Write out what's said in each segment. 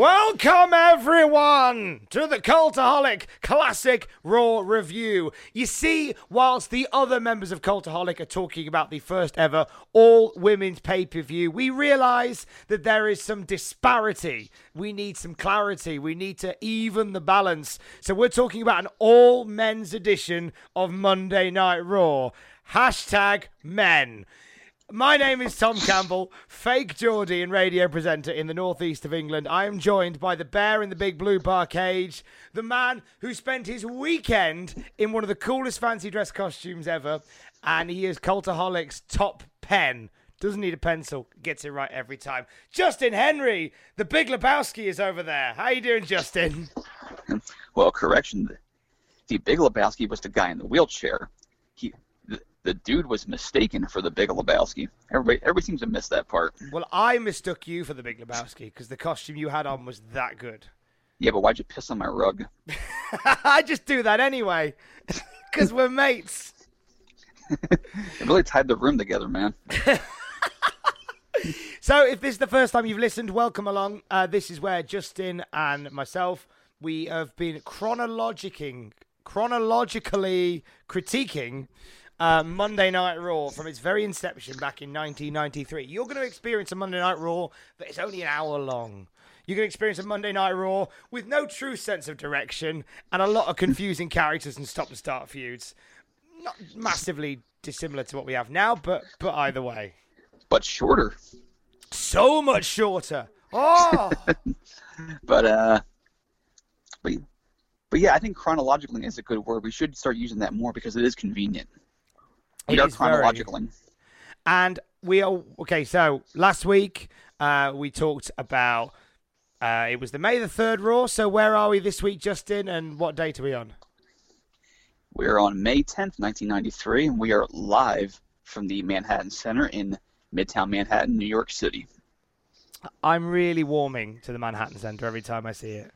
Welcome, everyone, to the Cultaholic Classic Raw Review. You see, whilst the other members of Cultaholic are talking about the first ever all women's pay per view, we realize that there is some disparity. We need some clarity. We need to even the balance. So, we're talking about an all men's edition of Monday Night Raw. Hashtag men. My name is Tom Campbell, fake Geordie and radio presenter in the northeast of England. I am joined by the bear in the big blue bar cage, the man who spent his weekend in one of the coolest fancy dress costumes ever, and he is Cultaholic's top pen. Doesn't need a pencil, gets it right every time. Justin Henry, the big Lebowski is over there. How you doing, Justin? Well, correction. The, Big Lebowski was the guy in the wheelchair. He, the, dude was mistaken for the Big Lebowski. Everybody, everybody seems to miss that part. Well, I mistook you for the big Lebowski because the costume you had on was that good. Yeah, but why'd you piss on my rug? I just do that anyway because we're mates. It really tied the room together, man. So, if this is the first time you've listened, welcome along. Uh, this is where Justin and myself we have been chronologicing, chronologically critiquing uh, Monday Night Raw from its very inception back in 1993. You're going to experience a Monday Night Raw that is only an hour long. You're going to experience a Monday Night Raw with no true sense of direction and a lot of confusing characters and stop and start feuds. Not massively dissimilar to what we have now, but but either way, But shorter. so much shorter. Oh, But uh, but but yeah, I think chronologically is a good word. We should start using that more because it is convenient. We It are is very- chronological. and we are okay. So last week uh, we talked about uh, it was the May the third Raw. So where are we this week, Justin? And what date are we on? We're on May 10th, 1993, and we are live from the Manhattan Center in Midtown Manhattan, New York City. I'm really warming to the Manhattan Center every time I see it.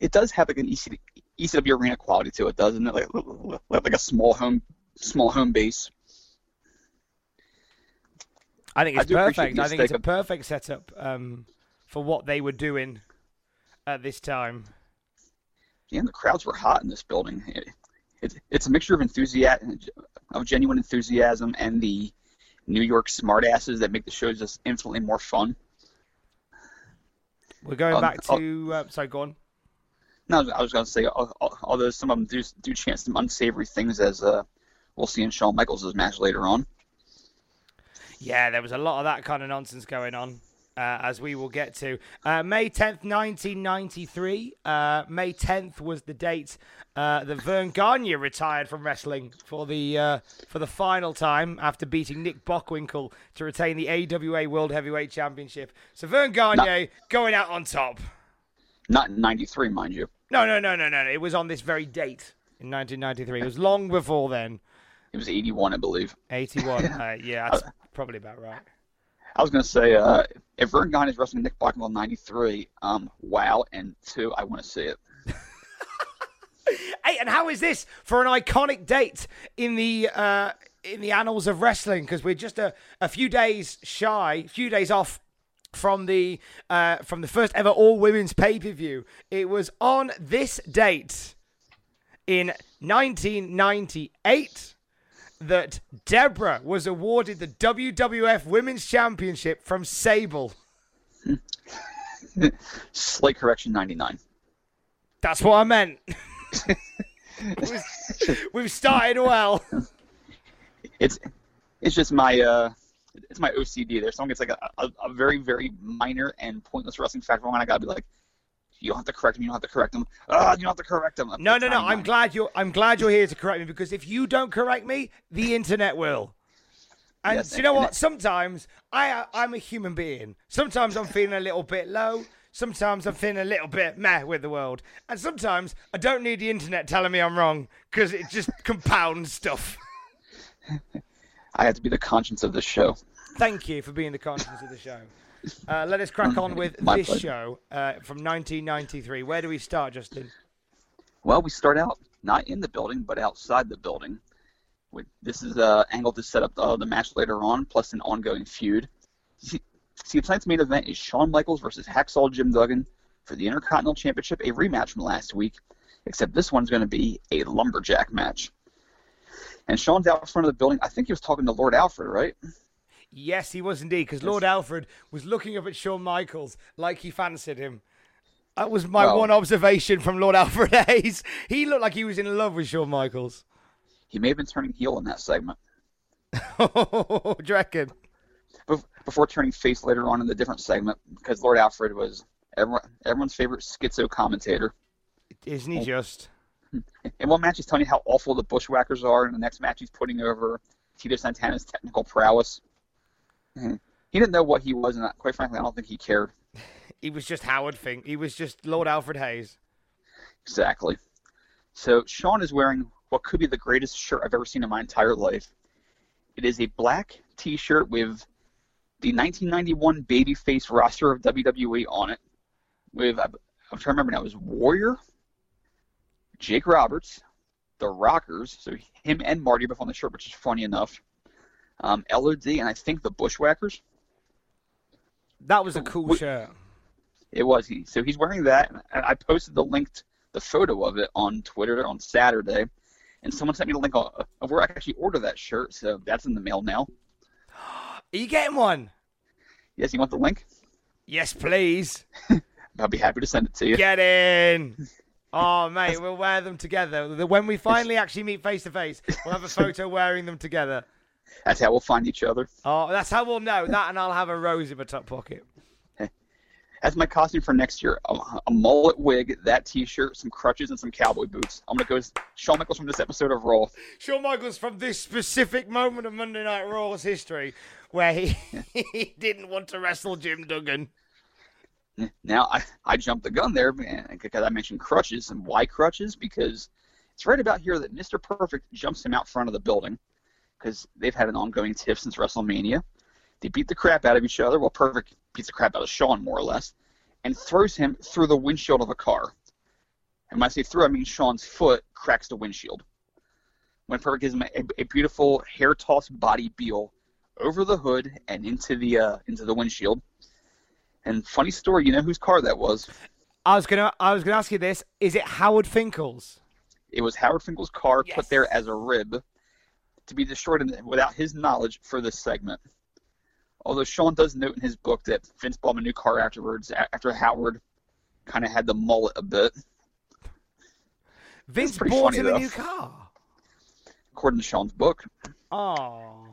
It does have like an ECW arena quality to it, doesn't it? Like like a small home small home base. I think it's appreciate perfect. I think it's a aesthetic. perfect setup um, for what they were doing at this time. Yeah, the crowds were hot in this building. It, it, it's a mixture of enthusiasm, of genuine enthusiasm, and the New York smartasses that make the shows just infinitely more fun. We're going Um, back oh- to. Uh, sorry, go on. No, I was going to say, al- al- although some of them do do chance some unsavory things, as uh, we'll see in Shawn Michaels' match later on. Yeah, there was a lot of that kind of nonsense going on, uh, as we will get to. Uh, May 10th, 1993. Uh, May 10th was the date uh, that Verne Gagne retired from wrestling for the uh, for the final time after beating Nick Bockwinkel to retain the AWA World Heavyweight Championship. So Verne Gagne going out on top. Not in '93, mind you. No, no, no, no, no. no. It was on this very date in 1993. It was long before then. It was '81, I believe. 81. Uh, yeah, that's probably about right. I was going to say, uh, if Verne Gagne is wrestling Nick Bockwinkel in '93, um, wow, and two, I want to see it. Hey, and how is this for an iconic date in the uh, in the annals of wrestling because we're just a, a few days shy, a few days off from the uh, from the first ever all women's pay per view. It was on this date in 1998 that Debra was awarded the WWF Women's Championship from Sable. Slight correction, 99. That's what I meant. We've started well. It's it's just my uh, it's my OCD. There's something. It's like a, a, a very very minor and pointless wrestling fact wrong, and I gotta be like, you don't have to correct him. You don't have to correct him. Ah, you don't have to correct him. No, no, no. I'm glad you're. I'm glad you're here to correct me because if you don't correct me, the internet will. And Yes, you know what? Sometimes I I'm a human being. Sometimes I'm feeling a little bit low. Sometimes I'm feeling a little bit meh with the world. And sometimes I don't need the internet telling me I'm wrong because it just compounds stuff. I have to be the conscience of the show. Thank you for being the conscience of the show. Uh, let us crack on with My this pleasure. show uh, from 1993. Where do we start, Justin? Well, we start out not in the building, but outside the building. With, this is uh, angle to set up uh, the match later on, plus an ongoing feud. See, see, tonight's main event is Shawn Michaels versus Hacksaw Jim Duggan for the Intercontinental Championship, a rematch from last week, except this one's going to be a lumberjack match. And Shawn's out in front of the building. I think he was talking to Lord Alfred, right? Yes, he was indeed, because Lord Alfred was looking up at Shawn Michaels like he fancied him. That was my Well- one observation from Lord Alfred Hayes. He looked like he was in love with Shawn Michaels. He may have been turning heel in that segment. do you reckon? before turning face later on in the different segment because Lord Alfred was everyone, everyone's favorite schizo commentator. Isn't he just? In one match, he's telling you how awful the Bushwhackers are, and the next match, he's putting over Tito Santana's technical prowess. Mhm. He didn't know what he was, and quite frankly, I don't think he cared He was just Howard Fink. He was just Lord Alfred Hayes. exactly. So Shawn is wearing what could be the greatest shirt I've ever seen in my entire life. It is a black T-shirt with the 1991 babyface roster of WWE on it. With I'm trying to remember now, it was Warrior, Jake Roberts, the Rockers, so him and Marty both on the shirt, which is funny enough. Um, LOD and I think the Bushwhackers. That was a cool Wh- shirt. It was he. So he's wearing that, and I posted the link, the photo of it on Twitter on Saturday, and someone sent me the link of where I actually order that shirt. So that's in the mail now. Are you getting one? Yes, you want the link? Yes, please. I'll be happy to send it to you. Get in. Oh, mate, we'll wear them together. When we finally actually meet face to face, we'll have a photo wearing them together. That's how we'll find each other. Oh, that's how we'll know that, and I'll have a rose in my top pocket. That's my costume for next year: a, a mullet wig, that T-shirt, some crutches, and some cowboy boots. I'm gonna go as Shawn Michaels from this episode of Raw. Shawn Michaels from this specific moment of Monday Night Raw's history, where he, he didn't want to wrestle Jim Duggan. Now I, I jumped the gun there man, because I mentioned crutches and why crutches because it's right about here that Mr. Perfect jumps him out front of the building because they've had an ongoing tiff since WrestleMania. They beat the crap out of each other. Well, Perfect beats the crap out of Shawn more or less and throws him through the windshield of a car. And when I say through, I mean Shawn's foot cracks the windshield. When Perfect gives him a, a beautiful hair toss body beel over the hood and into the uh, into the windshield. And funny story, you know whose car that was? I was gonna, I was gonna ask you this: Is it Howard Finkel's? It was Howard Finkel's car Yes. put there as a rib to be destroyed in, without his knowledge for this segment. Although Shawn does note in his book that Vince bought him a new car afterwards, after Howard kind of had the mullet a bit, Vince bought funny, him a new car. according to Shawn's book. Oh.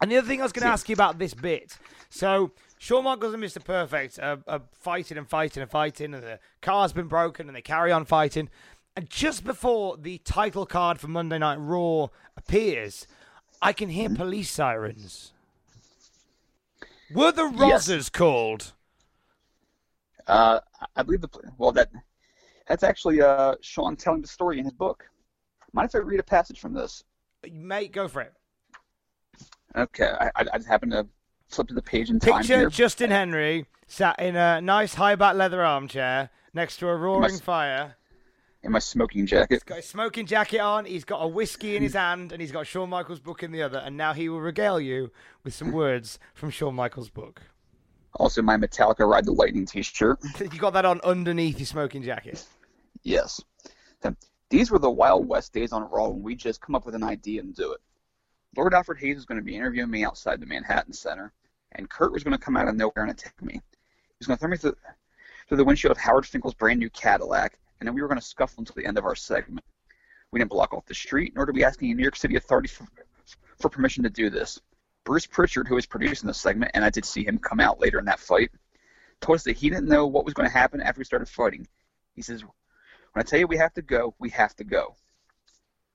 And the other thing I was going to ask you about this bit. So, Shawn Michaels and Mr. Perfect are, are fighting and fighting and fighting, and the car's been broken, and they carry on fighting. And just before the title card for Monday Night Raw appears, I can hear police sirens. Were the Yes. Rozzers called? Uh, I believe the well that that's actually uh, Shawn telling the story in his book. Mind if I read a passage from this? Mate, go for it. Okay, I, I, just happened to flip to the page in time Picture. Justin Henry sat in a nice high back leather armchair next to a roaring Must- fire. In my smoking jacket. He's got his smoking jacket on, he's got a whiskey in his hand, and he's got Shawn Michaels' book in the other, and now he will regale you with some words from Shawn Michaels' book. Also, my Metallica Ride the Lightning T-shirt. You got that on underneath your smoking jacket. Yes. These were the Wild West days on Raw when we just come up with an idea and do it. Lord Alfred Hayes was going to be interviewing me outside the Manhattan Center, and Curt was going to come out of nowhere and attack me. He was going to throw me through, through the windshield of Howard Finkel's brand new Cadillac, and then we were going to scuffle until the end of our segment. We didn't block off the street, nor did we ask any New York City authorities for, for permission to do this. Bruce Prichard, who was producing the segment, and I did see him come out later in that fight, told us that he didn't know what was going to happen after we started fighting. He says, "When I tell you we have to go, we have to go."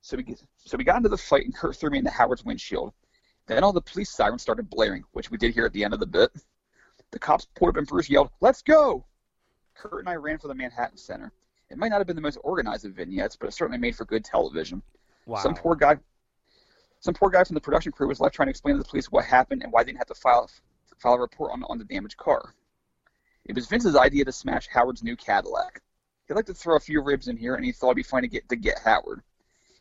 So we so we got into the fight, and Curt threw me into Howard's windshield. Then all the police sirens started blaring, which we did hear at the end of the bit. The cops pulled up, and Bruce yelled, "Let's go!" Curt and I ran for the Manhattan Center. It might not have been the most organized of vignettes, but it certainly made for good television. Wow. Some poor guy, some poor guy from the production crew was left trying to explain to the police what happened and why they didn't have to file file a report on on the damaged car. It was Vince's idea to smash Howard's new Cadillac. He liked to throw a few ribs in here, and he thought it'd be fun to get to get Howard.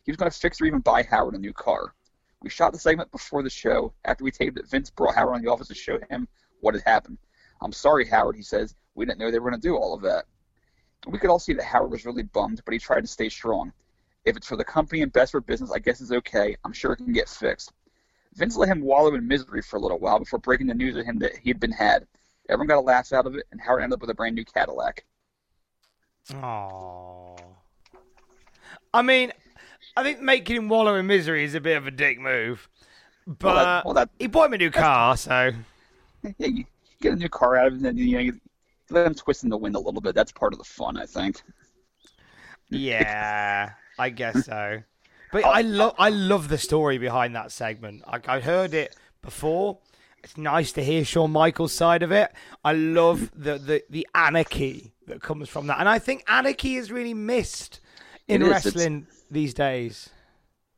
He was going to fix or even buy Howard a new car. We shot the segment before the show. After we taped it, Vince brought Howard in the office to show him what had happened. I'm sorry, Howard, he says. We didn't know they were going to do all of that. We could all see that Howard was really bummed, but he tried to stay strong. If it's for the company and best for business, I guess it's okay. I'm sure it can get fixed. Vince let him wallow in misery for a little while before breaking the news to him that he had been had. Everyone got a laugh out of it, and Howard ended up with a brand new Cadillac. Aww. I mean, I think making him wallow in misery is a bit of a dick move. But Well, that- well, that- he bought him a new car, so Yeah, you get a new car out of it, and then you, know, you let him twist in the wind a little bit. That's part of the fun, I think. yeah, I guess so. But uh, I love I love the story behind that segment. I, I heard it before. It's nice to hear Shawn Michaels' side of it. I love the, the, the anarchy that comes from that, and I think anarchy is really missed in It wrestling these days.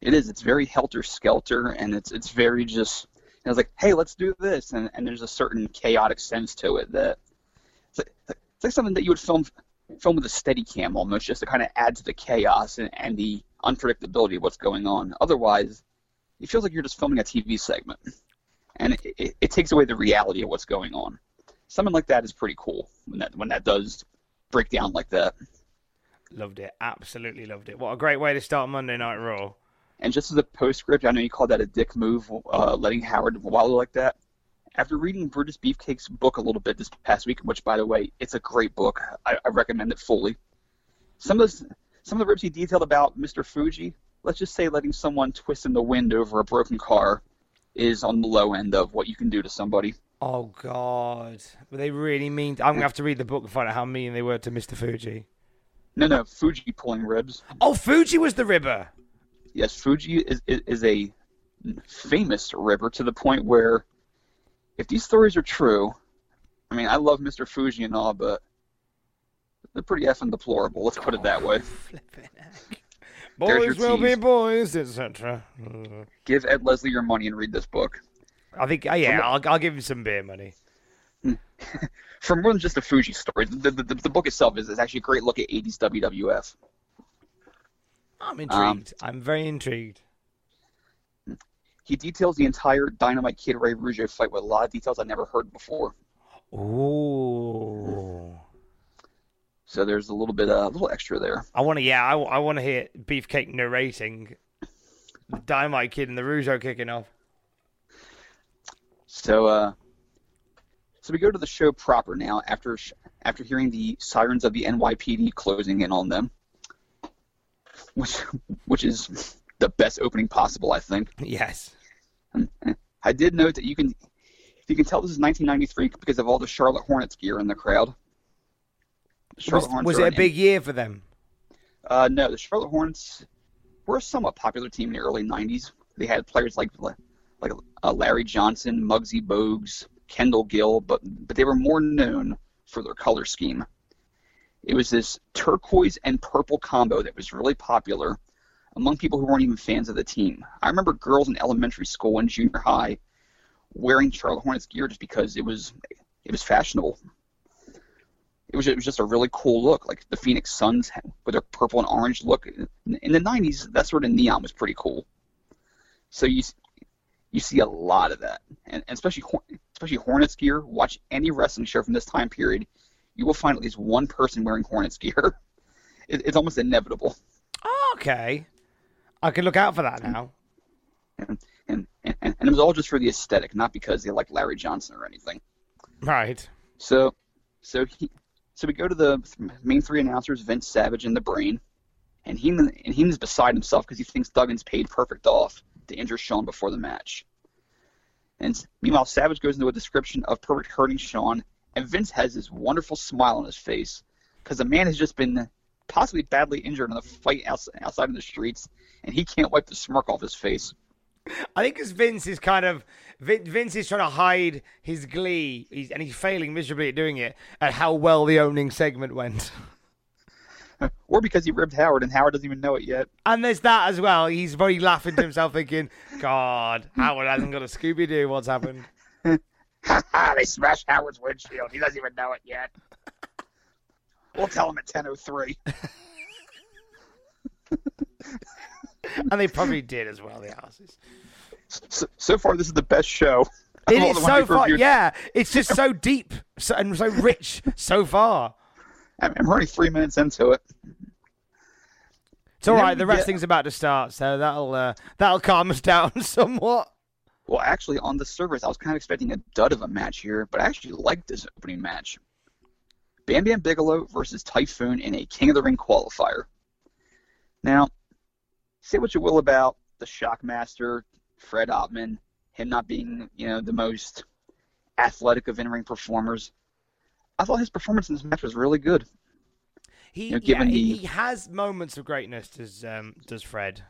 It is. It's very helter skelter, and it's it's very just. Know, it's like, hey, let's do this, and, and there's a certain chaotic sense to it that it's like, it's like something that you would film film with a steady cam almost, just to kind of add to the chaos and, and the unpredictability of what's going on. Otherwise, it feels like you're just filming a TV segment, and it, it, it takes away the reality of what's going on. Something like that is pretty cool when that when that does break down like that. Loved it. Absolutely loved it. What a great way to start Monday Night Raw. And just as a postscript, I know you called that a dick move, uh, letting Howard wallow like that. After reading Brutus Beefcake's book a little bit this past week, which, by the way, it's a great book. I, I recommend it fully. Some of the, some of the ribs he detailed about Mr. Fuji, let's just say letting someone twist in the wind over a broken car is on the low end of what you can do to somebody. Oh God, were they really mean? I'm gonna have to read the book and find out how mean they were to Mr. Fuji. No, no, Fuji pulling ribs. Oh, Fuji was the ribber. Yes, Fuji is, is, is a famous ribber to the point where if these stories are true, I mean, I love Mr. Fuji and all, but they're pretty effing deplorable. Let's put it that way. Flipping heck. There's Boys will be boys, etc. Give Ed Leslie your money and read this book. I think, uh, yeah, I'll, I'll give him some beer money. For more than just a Fuji story, the, the, the, the book itself is, is actually a great look at 80s WWF. I'm Um, intrigued. I'm very intrigued. He details the entire Dynamite Kid Ray Rougeau fight with a lot of details I never heard before. Ooh. So there's a little bit, uh, a little extra there. I want to, yeah, I, I want to hear Beefcake narrating the Dynamite Kid and the Rougeau kicking off. So, uh, so we go to the show proper now after sh- after hearing the sirens of the NYPD closing in on them, which which is the best opening possible, I think. Yes. I did note that you can you can tell this is 1993 because of all the Charlotte Hornets gear in the crowd. The Was, Hornets was it a an- big year for them? Uh, no, the Charlotte Hornets were a somewhat popular team in the early 90s. They had players like like uh, Larry Johnson, Muggsy Bogues, Kendall Gill, but but they were more known for their color scheme. It was this turquoise and purple combo that was really popular among people who weren't even fans of the team. I remember girls in elementary school and junior high wearing Charlotte Hornets gear just because it was it was fashionable. it was it was just a really cool look, like the Phoenix Suns with their purple and orange look. In the '90s, that sort of neon was pretty cool. So you you see a lot of that, and, and especially especially Hornets gear. Watch any wrestling show from this time period, you will find at least one person wearing Hornets gear. It, it's almost inevitable. Okay, I can look out for that now. And, and, and, and it was all just for the aesthetic, not because they like Larry Johnson or anything. Right. So, so he, so we go to the main three announcers, Vince Savage and the Brain, and he and he's beside himself because he thinks Duggan's paid perfect off to injure Shawn before the match. And meanwhile, Savage goes into a description of Perfect hurting Shawn, and Vince has this wonderful smile on his face because the man has just been possibly badly injured in a fight outside in the streets, and he can't wipe the smirk off his face. I think because Vince is kind of Vince is trying to hide his glee, he's, and he's failing miserably at doing it. At how well the opening segment went, or because he ribbed Howard and Howard doesn't even know it yet. And there's that as well. He's very laughing to himself, thinking, "God, Howard hasn't got a Scooby Doo. What's happened?" they smashed Howard's windshield. He doesn't even know it yet. We'll tell them at 10:03. and they probably did as well. The asses. So, so far, this is the best show. It is so far. Yeah, it's just so deep so, and so rich so far. I'm already three minutes into it. It's all right. The wrestling's about to start, so that'll uh, that'll calm us down somewhat. Well, actually, on the surface, I was kind of expecting a dud of a match here, but I actually liked this opening match. Bam Bam Bigelow versus Typhoon in a King of the Ring qualifier. Now, say what you will about the Shockmaster, Fred Ottman, him not being, you know, the most athletic of in-ring performers. I thought his performance in this match was really good. He, you know, given yeah, the, he has moments of greatness, does um, does Fred.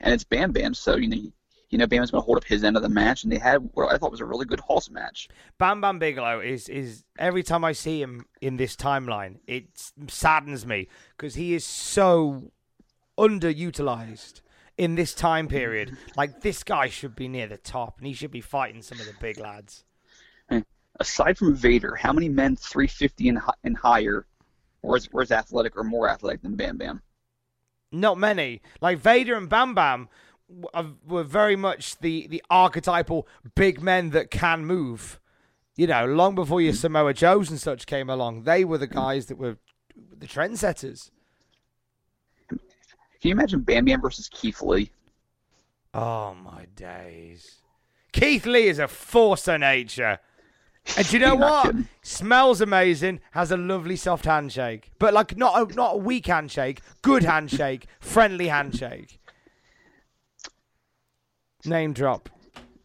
And it's Bam Bam, so you know you know Bam's going to hold up his end of the match, and they had what I thought was a really good horse match. Bam Bam Bigelow is is every time I see him in this timeline, it saddens me because he is so underutilized in this time period. Like this guy should be near the top, and he should be fighting some of the big lads. Aside from Vader, how many men 350 and, and higher where's where's athletic or more athletic than Bam Bam? Not many. Like Vader and Bam Bam were very much the the archetypal big men that can move. You know, long before your Samoa Joes and such came along, they were the guys that were the trendsetters. Can you imagine Bam Bam versus Keith Lee? Oh my days! Keith Lee is a force of nature. And do you know what? Smells amazing, has a lovely soft handshake. But like not a not a weak handshake, good handshake, friendly handshake. Name drop.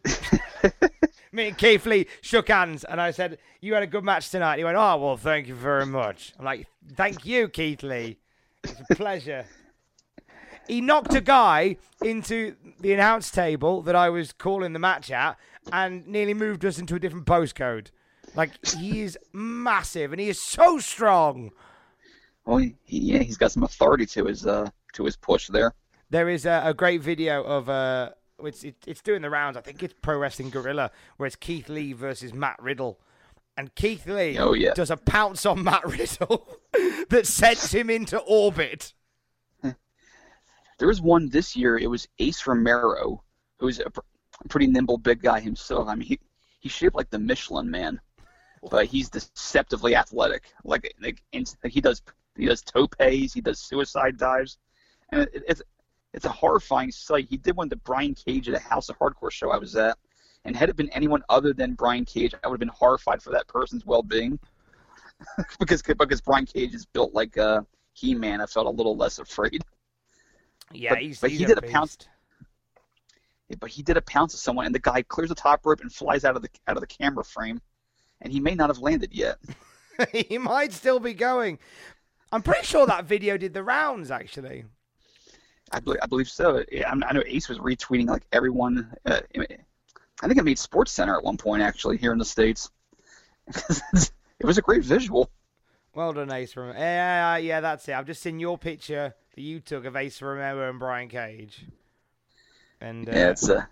Me and Keith Lee shook hands, and I said, "You had a good match tonight." He went, "Oh well, thank you very much." I'm like, "Thank you, Keith Lee. It's a pleasure." he knocked a guy into the announce table that I was calling the match at, and nearly moved us into a different postcode. Like he is massive, and he is so strong. Oh, he, yeah, he's got some authority to his uh to his push there. There is a, a great video of uh it's it, it's doing the rounds. I think it's Pro Wrestling Guerrilla, where it's Keith Lee versus Matt Riddle, and Keith Lee oh, yeah. does a pounce on Matt Riddle that sends him into orbit. There was one this year. It was Ace Romero, who's a pretty nimble big guy himself. I mean, he, he's shaped like the Michelin Man, but he's deceptively athletic. Like, like, he does he does topes, he does suicide dives, and it, it's it's a horrifying sight. He did one to Brian Cage at a House of Hardcore show I was at, and had it been anyone other than Brian Cage, I would have been horrified for that person's well-being. because because Brian Cage is built like a He-Man, I felt a little less afraid. Yeah, but, he's, but he's he did a beast. pounce. But he did a pounce at someone, and the guy clears the top rope and flies out of the out of the camera frame, and he may not have landed yet. he might still be going. I'm pretty sure that video did the rounds actually. I believe, I believe so. I know Ace was retweeting like everyone. Uh, I think it made Sports Center at one point actually here in the states. it was a great visual. Well done, Ace. Romero. Yeah, yeah, that's it. I've just seen your picture that you took of Ace Romero and Brian Cage, and uh, yeah, it's. Uh,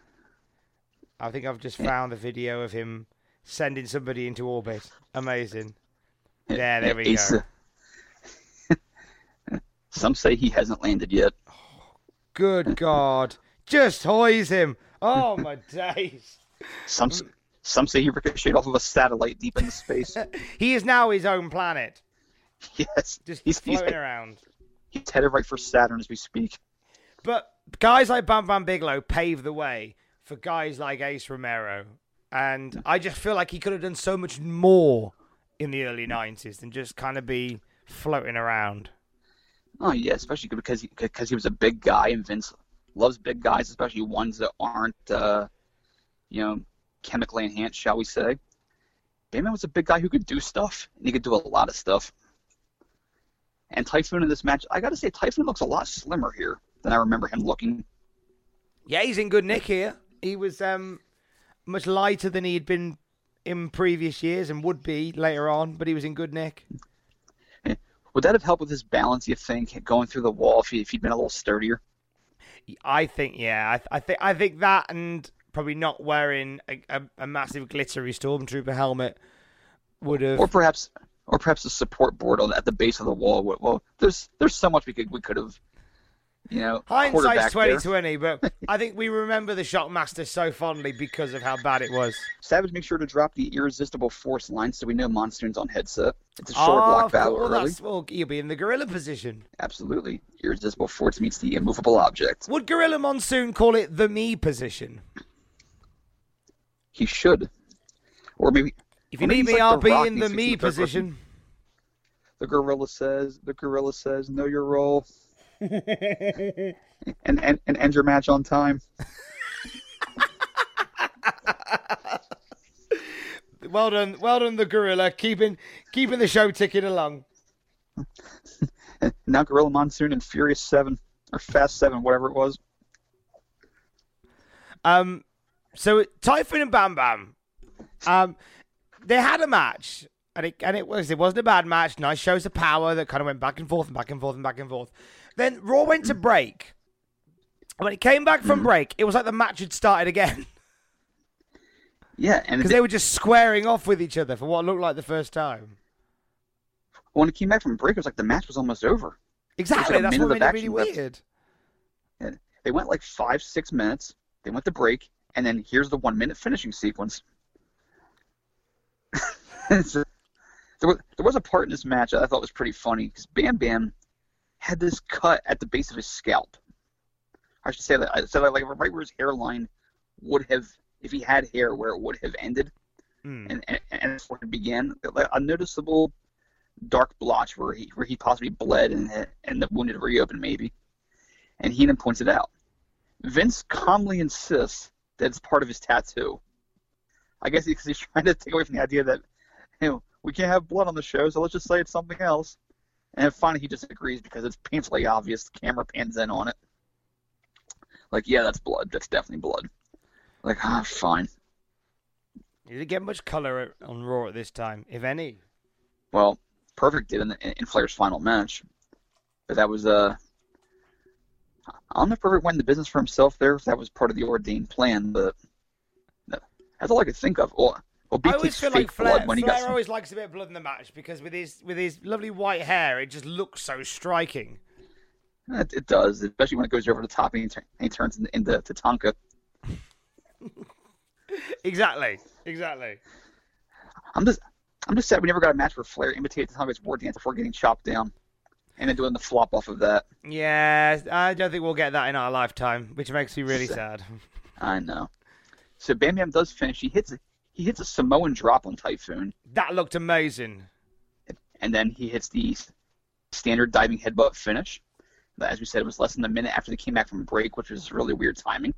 I think I've just found the video of him sending somebody into orbit. Amazing. Yeah, there we Ace, go. uh, Some say he hasn't landed yet. Good God. Just hoise him. Oh, my days. Some some say he ricocheted off of a satellite deep in space. He is now his own planet, yes, just he's, he's, floating around. he's headed right for Saturn as we speak. But guys like Bam Bam Bigelow paved the way for guys like Ace Romero. And I just feel like he could have done so much more in the early 90s than just kind of be floating around. Oh yeah, especially because he, because he was a big guy, and Vince loves big guys, especially ones that aren't, uh, you know, chemically enhanced, shall we say. Bayman was a big guy who could do stuff, and he could do a lot of stuff. And Typhoon in this match, I gotta say, Typhoon looks a lot slimmer here than I remember him looking. Yeah, he's in good nick here. He was um, much lighter than he had been in previous years and would be later on, but he was in good nick. Would that have helped with his balance? You think going through the wall if, he, if he'd been a little sturdier? I think, yeah, I, th- I think I think that and probably not wearing a, a, a massive glittery stormtrooper helmet would have. or perhaps or perhaps a support board on at the base of the wall. Well, Well, there's there's so much we could we could have, you know, Hindsight's quarterbacked twenty but I think we remember the Shockmaster so fondly because of how bad it was. Savage makes sure to drop the irresistible force line so we know Monsoon's on headset. It's a short Oh, block of battle course, early. that's- well, he'll be in the gorilla position. Absolutely. Irresistible force meets the immovable object. Would Gorilla Monsoon call it the me position? He should. Or maybe If you need me, like I'll be in the to me keep that person. position. the gorilla says the gorilla says know your role and, and and end your match on time. Well done, well done, the gorilla, keeping keeping the show ticking along. Now Gorilla Monsoon and Furious Seven or Fast Seven, whatever it was. Um, so Typhoon and Bam Bam, um, they had a match, and it and it was it wasn't a bad match. Nice shows of power that kind of went back and forth and back and forth and back and forth. Then Raw went to mm. break. When it came back from mm. break, it was like the match had started again Yeah, and because they were just squaring off with each other for what looked like the first time. when it came back from break, it was like the match was almost over. Exactly, a that's what made it really left. weird. And they went like five, six minutes. They went to break, and then here's the one minute finishing sequence. There, was, there was a part in this match that I thought was pretty funny because Bam Bam had this cut at the base of his scalp. I should say that I said like right where his hairline would have, if he had hair, where it would have ended, Hmm. and and, and before it began, like a noticeable dark blotch where he where he possibly bled and and the wounded reopened maybe. And Heenan points it out. Vince calmly insists that it's part of his tattoo. I guess because he's trying to take away from the idea that you know, we can't have blood on the show, so let's just say it's something else. And finally, he disagrees because it's painfully obvious. The camera pans in on it. Like, yeah, that's blood. That's definitely blood. Like, ah, fine. Did it get much color on Raw at this time, if any? Well, Perfect did in, the, in Flair's final match, but that was uh, I don't know if Perfect went into business for himself there, if that was part of the ordained plan, but that's all I could think of. Well, well I always feel like Flair, Flair some, always likes a bit of blood in the match because with his with his lovely white hair, it just looks so striking. it, it does, especially when it goes over the top and he, he turns into, into Tatanka. Exactly, exactly. I'm just, I'm just sad we never got a match where Flair imitated Tatanka's war dance before getting chopped down, and then doing the flop off of that. Yeah, I don't think we'll get that in our lifetime, which makes me really sad. I know. So Bam Bam does finish. He hits, he hits a Samoan drop on Typhoon. That looked amazing. and then he hits the standard diving headbutt finish. As we said, it was less than a minute after they came back from a break, which was really weird timing.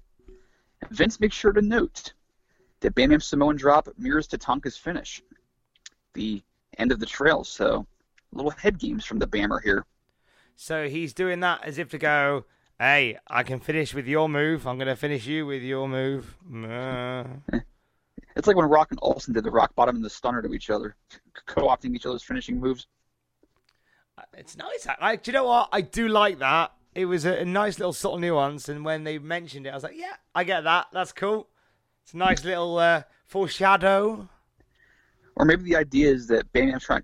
Vince makes sure to note that Bam Samoan drop mirrors Tatanka's finish, the end of the trail. So, little head games from the Bammer here. So he's doing that as if to go, "Hey, I can finish with your move. I'm going to finish you with your move." Uh, It's like when Rock and Austin did the rock bottom and the stunner to each other, co-opting each other's finishing moves. It's nice. I, do you know what? I do like that. It was a, a nice little subtle nuance, and when they mentioned it, I was like, "Yeah, I get that. That's cool." It's a nice little uh, foreshadow. Or maybe the idea is that Bam Bam's trying,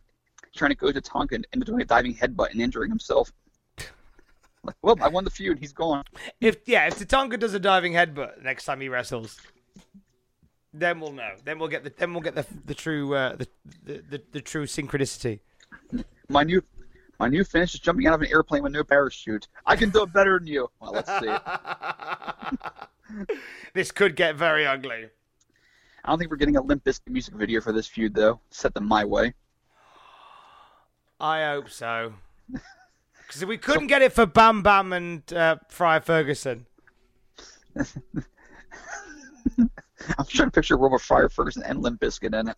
trying to go to Tonka and, and doing a diving headbutt and injuring himself. Like, well, I won the feud. He's gone. If yeah, if Tatanka does a diving headbutt next time he wrestles, then we'll know. Then we'll get the then we'll get the the true uh, the, the, the the true synchronicity. My new my new finish is jumping out of an airplane with no parachute. I can do it better than you. Well, let's see. this could get very ugly. I don't think we're getting a Limp Bizkit music video for this feud, though. Set them my way. I hope so. Because if we couldn't get it for Bam Bam and uh, Friar Ferguson. I'm trying to picture Robert Friar Ferguson and Limp Bizkit in it.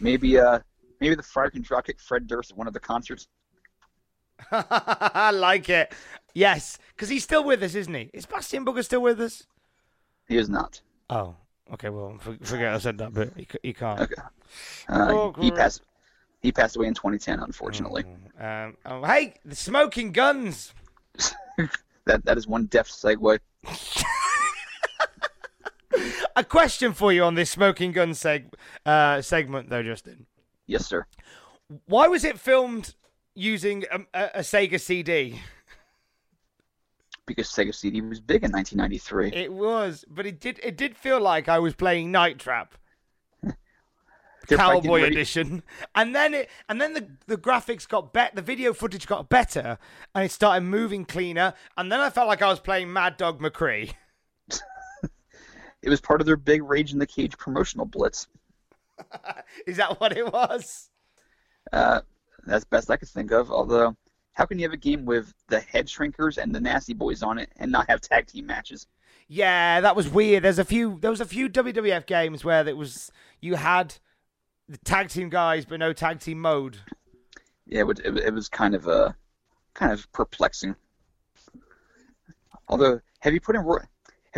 Maybe uh maybe the Friar can draw kick Fred Durst at one of the concerts. I like it. Yes, because he's still with us, isn't he? Is Bastion Booger still with us? He is not. Oh, okay. Well, forget I said that, but he, he can't. Okay. Uh, Oh, he passed. He passed away in 2010, unfortunately. Um, oh, hey, the smoking guns. That that is one deft segue. A question for you on this smoking gun seg- uh, segment, though, Justin. Yes, sir. Why was it filmed using a, a, a Sega CD? Because Sega CD was big in 1993. It was, but it did it did feel like I was playing Night Trap. Cowboy edition, and then it, and then the the graphics got better, the video footage got better, and it started moving cleaner, and then I felt like I was playing Mad Dog McCree. It was part of their big Rage in the Cage promotional blitz. Is that what it was? Uh, that's best I could think of. Although, how can you have a game with the Head Shrinkers and the Nasty Boys on it and not have tag team matches? Yeah, that was weird. There's a few. There was a few WWF games where it was you had the tag team guys, but no tag team mode. Yeah, it, would, it, it was kind of uh, kind of perplexing. Although, have you put in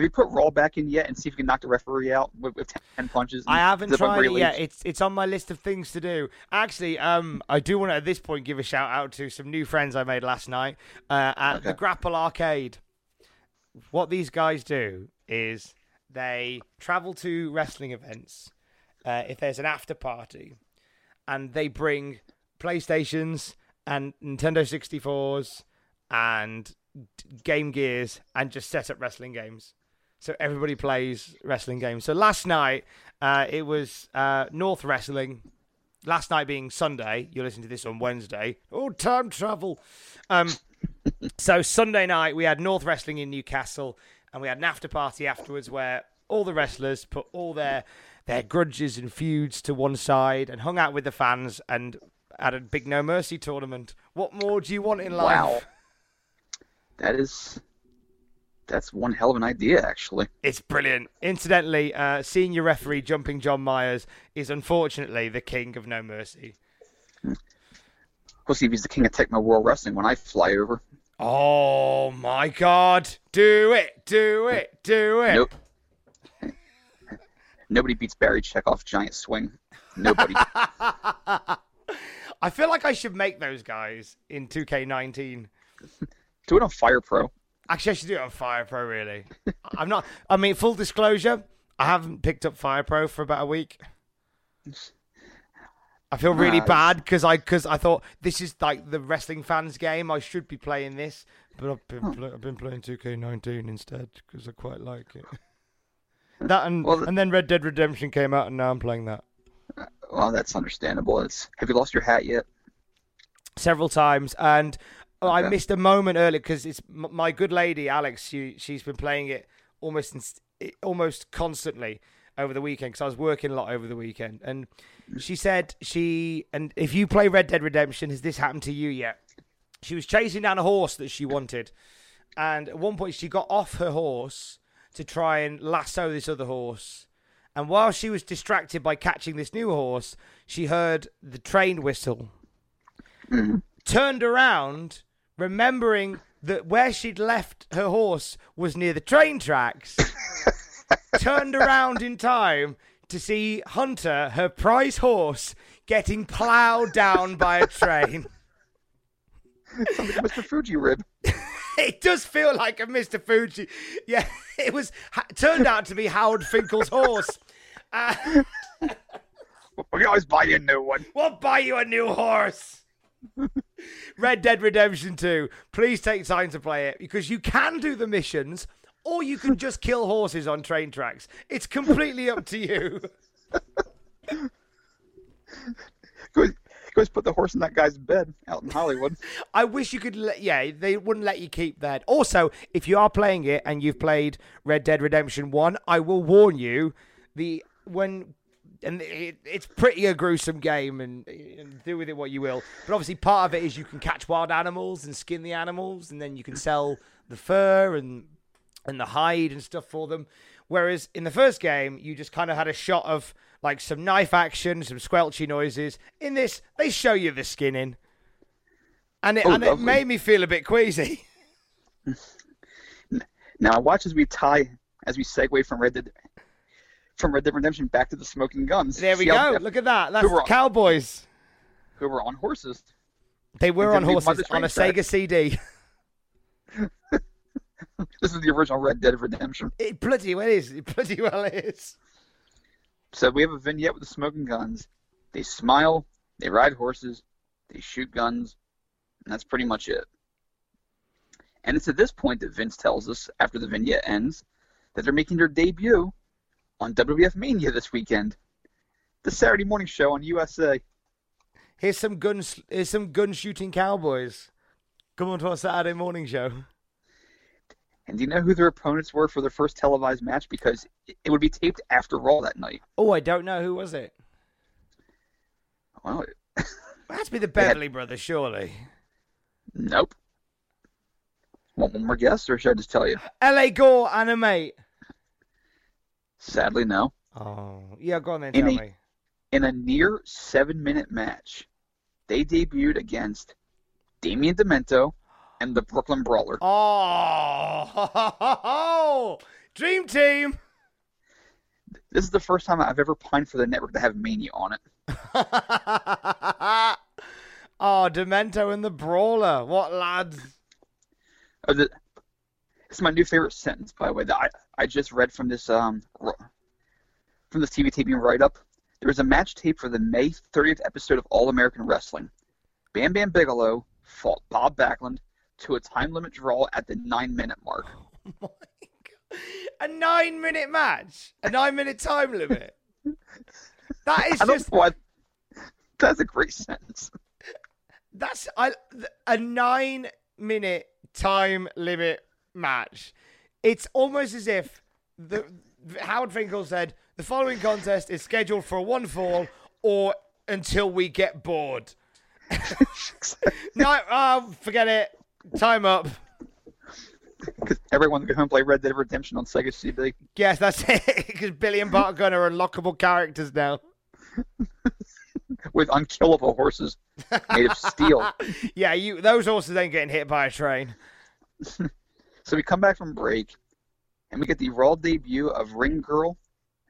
have you put Raw back in yet and see if you can knock the referee out with, with ten punches? I haven't tried it yet. It's it's on my list of things to do. Actually, um, I do want to at this point give a shout out to some new friends I made last night uh, at the Grapple Arcade. What these guys do is they travel to wrestling events uh, if there's an after party, and they bring PlayStations and Nintendo 64s and Game Gears and just set up wrestling games. So everybody plays wrestling games. So last night, uh, it was uh, North Wrestling. Last night being Sunday. You'll listen to this on Wednesday. Oh, time travel. Um, so Sunday night, we had North Wrestling in Newcastle, and we had an after party afterwards where all the wrestlers put all their their grudges and feuds to one side and hung out with the fans and had a big No Mercy tournament. What more do you want in life? Wow. That is that's one hell of an idea, actually. It's brilliant. Incidentally, uh, senior referee Jumping John Myers is unfortunately the king of No Mercy. We'll see if he's the king of Tecmo World Wrestling when I fly over. Oh my god. Do it, do it, do it. Nope. Nobody beats Barry Checkoff Giant Swing. Nobody. I feel like I should make those guys in 2K19. Do it on Fire Pro. Actually, I should do it on Fire Pro, really. I'm not, I mean, full disclosure, I haven't picked up Fire Pro for about a week. I feel really Ah, bad because I because I thought this is like the wrestling fans game. I should be playing this, but I've been I've been playing 2K19 instead because I quite like it. That and Well, and then Red Dead Redemption came out, and now I'm playing that Well, that's understandable. It's have you lost your hat yet? several times. And I Okay. missed a moment earlier because it's my good lady Alex. She she's been playing it almost inst- almost constantly over the weekend because I was working a lot over the weekend. And mm. she said she and if you play Red Dead Redemption, has this happened to you yet? She was chasing down a horse that she wanted, and at one point she got off her horse to try and lasso this other horse. And while she was distracted by catching this new horse, she heard the train whistle. Mm. Turned around, remembering that where she'd left her horse was near the train tracks. turned around in time to see Hunter, her prize horse, getting ploughed down by a train. Sounds like Mr. Fuji rib. It does feel like a Mr. Fuji. Yeah, it was turned out to be Howard Finkel's horse. Uh, We can always buy you a new one. We'll buy you a new horse. Red Dead Redemption 2. Please take time to play it because you can do the missions or you can just kill horses on train tracks. It's completely up to you. Go, go put the horse in that guy's bed out in Hollywood. I wish you could let, yeah, they wouldn't let you keep that. Also, if you are playing it and you've played Red Dead Redemption 1, I will warn you the when and it, it's pretty a gruesome game and, and do with it what you will. But obviously part of it is you can catch wild animals and skin the animals and then you can sell the fur and and the hide and stuff for them. Whereas in the first game, you just kind of had a shot of like some knife action, some squelchy noises. In this, they show you the skinning, and it Oh, and it made me feel a bit queasy. Now watch as we tie as we segue from Red Dead from Red Dead Redemption back to the smoking guns. There we go. Look at that. That's who Cowboys. Who were on horses. They were on didn't leave 'em on horses on a train Sega CD. This is the original Red Dead Redemption. It bloody well is. It bloody well is. So we have a vignette with the smoking guns. They smile, they ride horses, they shoot guns, and that's pretty much it. And it's at this point that Vince tells us, after the vignette ends, that they're making their debut on WWF Mania this weekend. The Saturday morning show on USA. Here's some guns. Here's some gun shooting cowboys. Come on to our Saturday morning show. And do you know who their opponents were for their first televised match? Because it- would be taped after Raw that night. Oh, I don't know who was it. Well, It has to be the They had- Beverly Brothers, surely. nope. Want one more guess, or should I just tell you? L.A. Gore animate. Sadly, no. Oh, yeah. Go on then. In Tell a- me. in a near seven minute match, they debuted against Damien Demento and the Brooklyn Brawler. Oh, Dream Team. This is the first time I've ever pined for the network to have Mania on it. oh, Demento and the Brawler. What lads? Uh, the- is my new favorite sentence, by the way, that I, I just read from this um from this TV taping write up. There was a match tape for the May 30th episode of All American Wrestling. Bam Bam Bigelow fought Bob Backlund to a time limit draw at the nine minute mark. Oh my God. A nine minute match, a nine minute time limit. That is just why. That's a great sentence. that's I a nine minute time limit match. It's almost as if the Howard Finkel said the following contest is scheduled for one fall or until we get bored. no, oh, forget it. Time up. Because everyone can go home and play Red Dead Redemption on Sega CD. Yes, that's it. Because Billy and Bart Gunn are unlockable characters now. with unkillable horses made of steel. Yeah, you those horses ain't getting hit by a train. So we come back from break, and we get the raw debut of Ring Girl.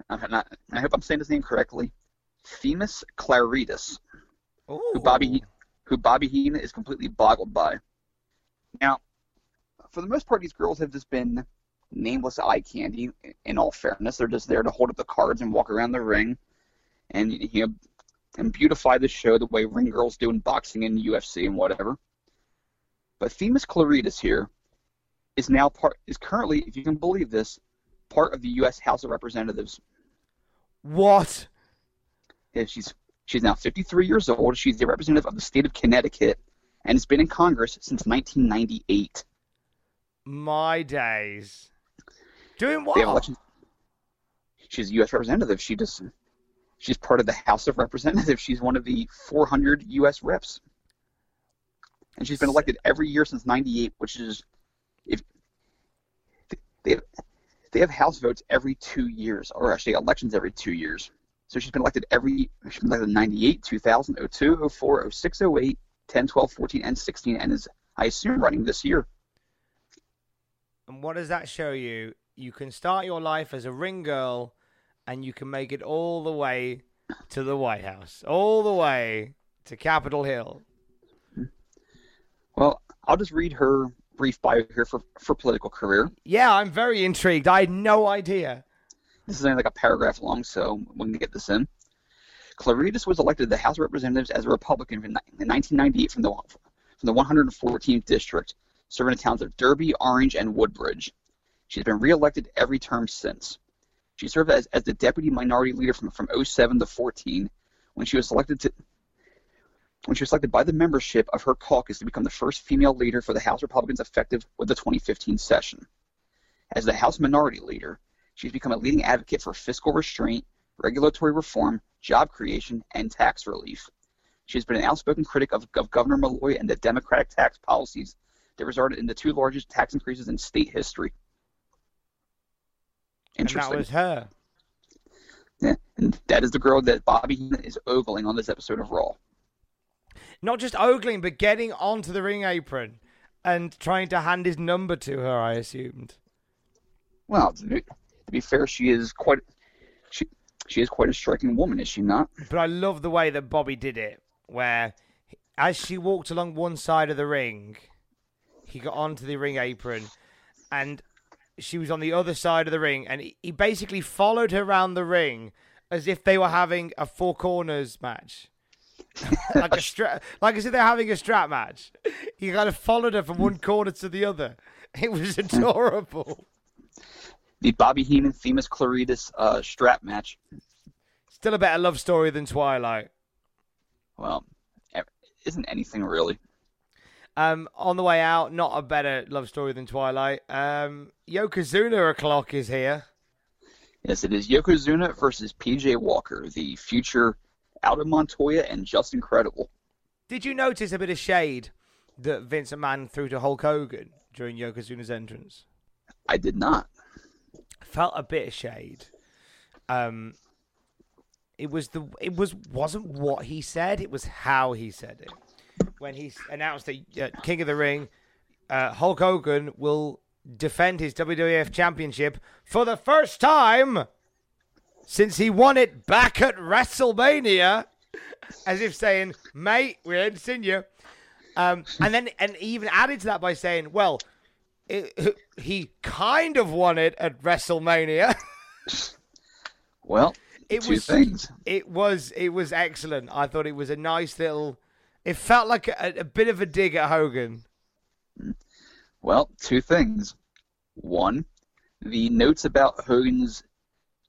Not, I hope I'm saying his name correctly. Themis Klarides, Ooh. who Bobby who Bobby Heenan is completely boggled by. Now, for the most part, these girls have just been nameless eye candy. In all fairness, they're just there to hold up the cards and walk around the ring, and you know, and beautify the show the way ring girls do in boxing and UFC and whatever. But Themis Klarides here is now part is currently, if you can believe this, part of the U.S. House of Representatives. What? Yeah, she's she's now 53 years old. She's the representative of the state of Connecticut and has been in Congress since 1998. My days. Doing what? She's a U.S. representative. She just she's part of the House of Representatives. She's one of the 400 U.S. reps, and she's been elected every year since '98, which is they have, they have House votes every two years, or actually elections every two years. So she's been elected every she's been elected in 98, 2000, 02, 04, 06, 08, 10, 12, 14, and 16, and is I assume running this year. And what does that show you? You can start your life as a ring girl and you can make it all the way to the White House, all the way to Capitol Hill. Well, I'll just read her brief bio here for, for political career. Yeah, I'm very intrigued. I had no idea. This is only like a paragraph long, so we can get this in. Klarides was elected to the House of Representatives as a Republican in 1998 from the from the 114th district, serving the towns of Derby, Orange, and Woodbridge. She's been reelected every term since. She served as, as the deputy minority leader from, from 07 to 14 when she was selected to when she was selected by the membership of her caucus to become the first female leader for the House Republicans effective with the 2015 session. As the House Minority Leader, she's become a leading advocate for fiscal restraint, regulatory reform, job creation, and tax relief. She has been an outspoken critic of, of Governor Malloy and the Democratic tax policies that resulted in the two largest tax increases in state history. Interesting. And that was her. Yeah, and that is the girl that Bobby is ogling on this episode of Raw. Not just ogling, but getting onto the ring apron and trying to hand his number to her. I assumed. Well, to be fair, she is quite she she is quite a striking woman, is she not? But I love the way that Bobby did it, where as she walked along one side of the ring, he got onto the ring apron, and she was on the other side of the ring, and he basically followed her around the ring as if they were having a four corners match. like a strap, like I said, they're having a strap match. He kind of followed her from one corner to the other. It was adorable. The Bobby Heenan Themis Klarides uh, strap match. Still a better love story than Twilight. Well, isn't anything really. Um, on the way out, not a better love story than Twilight. Um, Yokozuna o'clock is here. Yes, it is Yokozuna versus PJ Walker, the future Aldo Montoya and Justin Credible. Did you notice a bit of shade that Vince McMahon threw to Hulk Hogan during Yokozuna's entrance? I did not. Felt a bit of shade. Um, it was the it was wasn't what he said. It was how he said it when he announced that uh, King of the Ring, uh, Hulk Hogan will defend his WWF Championship for the first time since he won it back at WrestleMania, as if saying, "Mate, we ain't seen you." Um, and then, and he even added to that by saying, "Well, it, he kind of won it at WrestleMania." well, it was things. It was it was excellent. I thought it was a nice little it felt like a, a bit of a dig at Hogan. Well, two things. One, the notes about Hogan's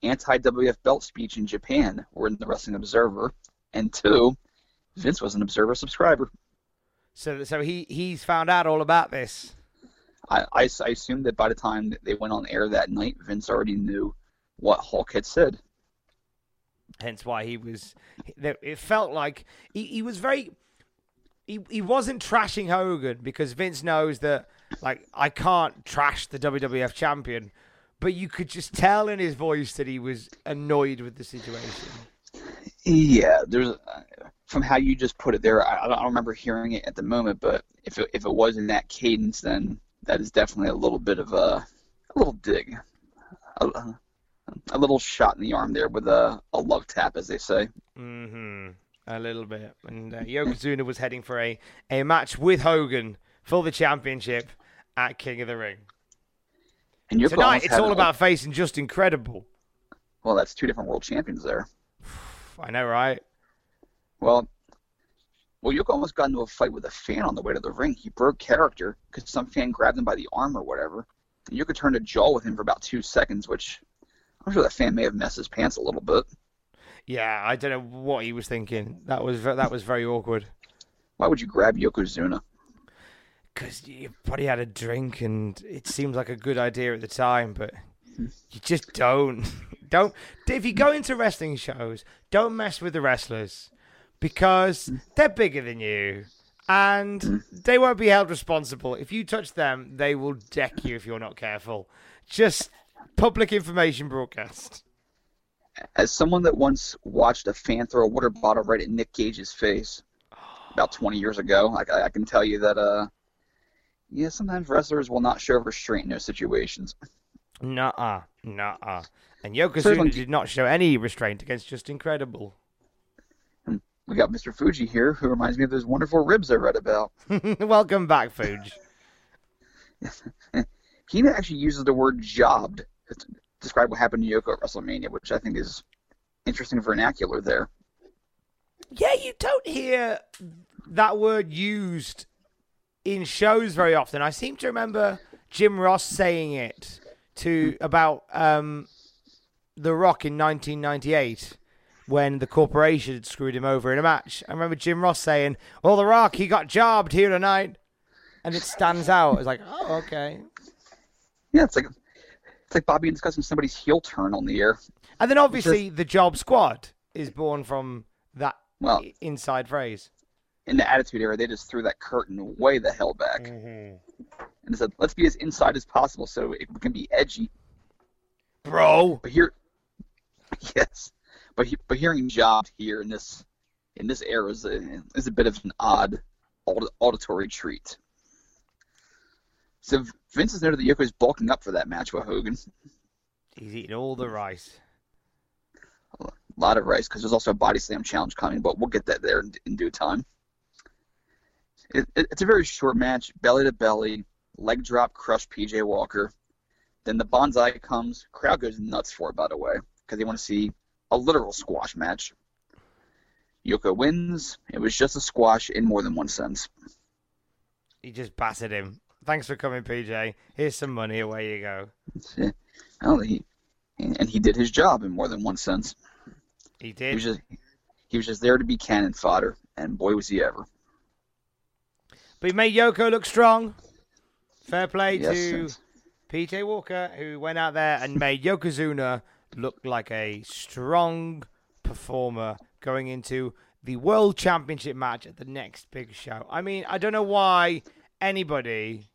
anti WF belt speech in Japan were in the Wrestling Observer, and two, Vince was an Observer subscriber. So, so he he's found out all about this. I, I, I assume that by the time they went on air that night, Vince already knew what Hulk had said. Hence why he was. It felt like he, he was very he, he wasn't trashing Hogan because Vince knows that like I can't trash the WWF champion, but you could just tell in his voice that he was annoyed with the situation. Yeah, there's from how you just put it there. I, I don't remember hearing it at the moment, but if it, if it was in that cadence, then that is definitely a little bit of a a little dig, a, a little shot in the arm there with a, a love tap, as they say. Mm-hmm a little bit. And uh, Yokozuna was heading for a, a match with Hogan for the championship at King of the Ring. And Tonight, it's all about facing Justin Credible. Well, that's two different world champions there. I know, right? Well, well, Yoko almost got into a fight with a fan on the way to the ring. He broke character because some fan grabbed him by the arm or whatever. And Yoko turned a jaw with him for about two seconds, which I'm sure that fan may have messed his pants a little bit. Yeah, I don't know what he was thinking. That was that was very awkward. Why would you grab Yokozuna? Because you probably had a drink and it seemed like a good idea at the time, but you just don't. Don't if you go into wrestling shows, don't mess with the wrestlers because they're bigger than you and they won't be held responsible. If you touch them, they will deck you if you're not careful. Just public information broadcast as someone that once watched a fan throw a water bottle right at Nick Gage's face about 20 years ago, I, I can tell you that, uh, yeah, sometimes wrestlers will not show restraint in those situations. Nuh-uh, nuh-uh. And Yokozuna did not show any restraint against Justin Credible. Hmm, we got Mr. Fuji here, who reminds me of those wonderful ribs I read about. Welcome back, Fuji. he actually uses the word jobbed to describe what happened to Yoko at WrestleMania, which I think is interesting vernacular there. Yeah, you don't hear that word used in shows very often. I seem to remember Jim Ross saying it to about um, The Rock in 1998 when the corporation had screwed him over in a match. I remember Jim Ross saying, "Well, The Rock, he got jobbed here tonight," and it stands out. It's like, oh, okay. Yeah, it's like it's like Bobby discussing somebody's heel turn on the air. And then obviously the Job Squad is born from that Well- inside phrase. In the Attitude Era, they just threw that curtain way the hell back mm-hmm. and said, "Let's be as inside as possible so it can be edgy." Bro, But here, yes, but he, but hearing Job here in this in this era is a, is a bit of an odd aud- auditory treat. So Vince has noted that Yoko is bulking up for that match with Hogan. he's eating all the rice. A lot of rice because there's also a body slam challenge coming, but we'll get that there in, in due time. It, it, it's a very short match, belly to belly, leg drop, crush PJ Walker. Then the banzai comes. Crowd goes nuts for it, by the way, because they want to see a literal squash match. Yoko wins. It was just a squash in more than one sense. He just battered him. Thanks for coming, PJ. Here's some money. Away you go. Well, he, and he did his job in more than one sense. He He did. was just he was just there to be cannon fodder, and boy was he ever. But he made Yoko look strong. Fair play Yes, to yes. PJ Walker, who went out there and made Yokozuna look like a strong performer going into the World Championship match at the next big show. I mean, I don't know why anybody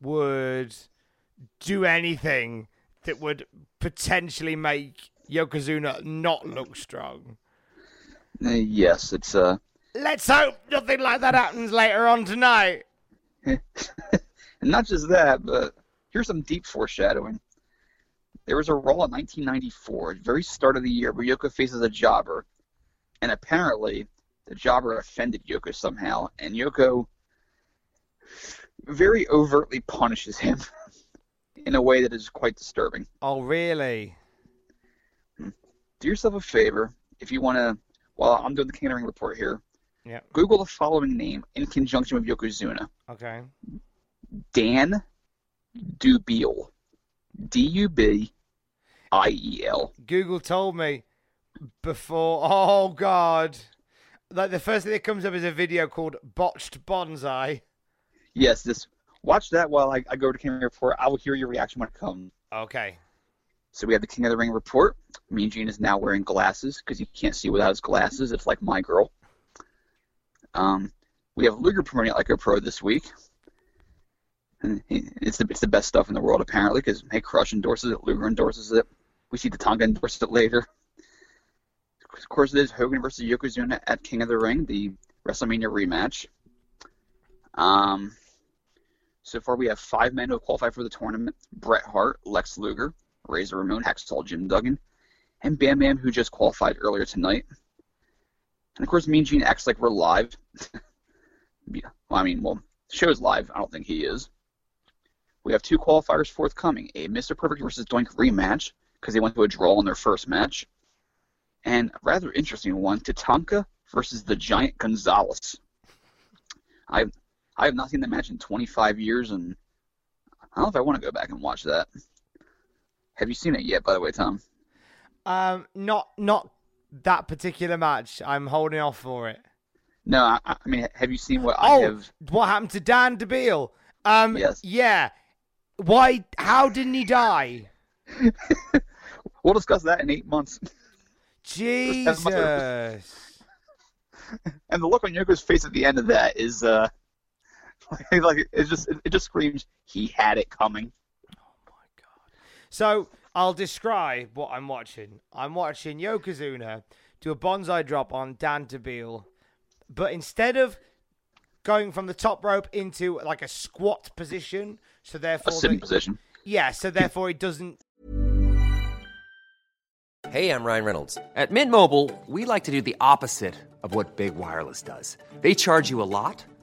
would do anything that would potentially make Yokozuna not look strong. Uh, yes, it's uh, Let's hope nothing like that happens later on tonight. and not just that, but here's some deep foreshadowing. There was a Raw in 1994, at the very start of the year, where Yoko faces a jobber, and apparently the jobber offended Yoko somehow, and Yoko very overtly punishes him in a way that is quite disturbing. Oh, really? Hmm. Do yourself a favor if you want to. While I'm doing the King of the Ring report here, Yeah. Google the following name in conjunction with Yokozuna: Okay. Dan Dubiel, D U B I E L. Google told me before. Oh God! Like the first thing that comes up is a video called "Botched Banzai." Yes, this. Watch that while I, I go to King of the Ring report. I will hear your reaction when it comes. Okay. So we have the King of the Ring report. Mean Gene is now wearing glasses because he can't see without his glasses. It's like my girl. Um, we have Luger promoting Ica Pro this week. And it's the it's the best stuff in the world apparently because hey, Crush endorses it, Luger endorses it. We see the Tonga endorse it later. Of course, there's Hogan versus Yokozuna at King of the Ring, the WrestleMania rematch. Um, so far we have five men who have qualified for the tournament: Bret Hart, Lex Luger, Razor Ramon, Hacksaw Jim Duggan, and Bam Bam, who just qualified earlier tonight. And of course, Mean Gene acts like we're live. Yeah, well, I mean, well, the show's live. I don't think he is. We have two qualifiers forthcoming: a Mr. Perfect versus Doink rematch because they went to a draw in their first match, and a rather interesting one: Tatanka versus the Giant Gonzalez. I I have not seen that match in 25 years, and I don't know if I want to go back and watch that. Have you seen it yet, by the way, Tom? Um, not not that particular match. I'm holding off for it. No, I, I mean, have you seen what I Oh, have? what happened to Dan Dubiel? Um, Yes. yeah. Why? How didn't he die? We'll discuss that in eight months. Jesus. And the look on Yoko's face at the end of that is, uh, like, like it just it just screams he had it coming. Oh my god! So I'll describe what I'm watching. I'm watching Yokozuna do a banzai drop on Dan Dubiel, but instead of going from the top rope into like a squat position, so therefore A sitting the- position. yeah, so therefore he doesn't. Hey, I'm Ryan Reynolds. At Mint Mobile, we like to do the opposite of what Big Wireless does. They charge you a lot,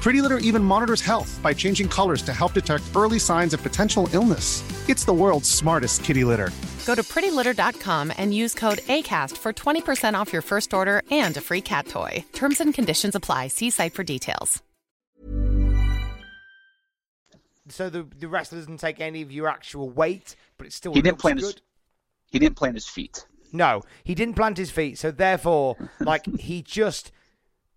Pretty Litter even monitors health by changing colors to help detect early signs of potential illness. It's the world's smartest kitty litter. Go to prettylitter.com and use code ACAST for 20% off your first order and a free cat toy. Terms and conditions apply. See site for details. So the the wrestler doesn't take any of your actual weight, but it still He didn't looks plant good. his he didn't plant his feet. No, he didn't plant his feet, so therefore, like he just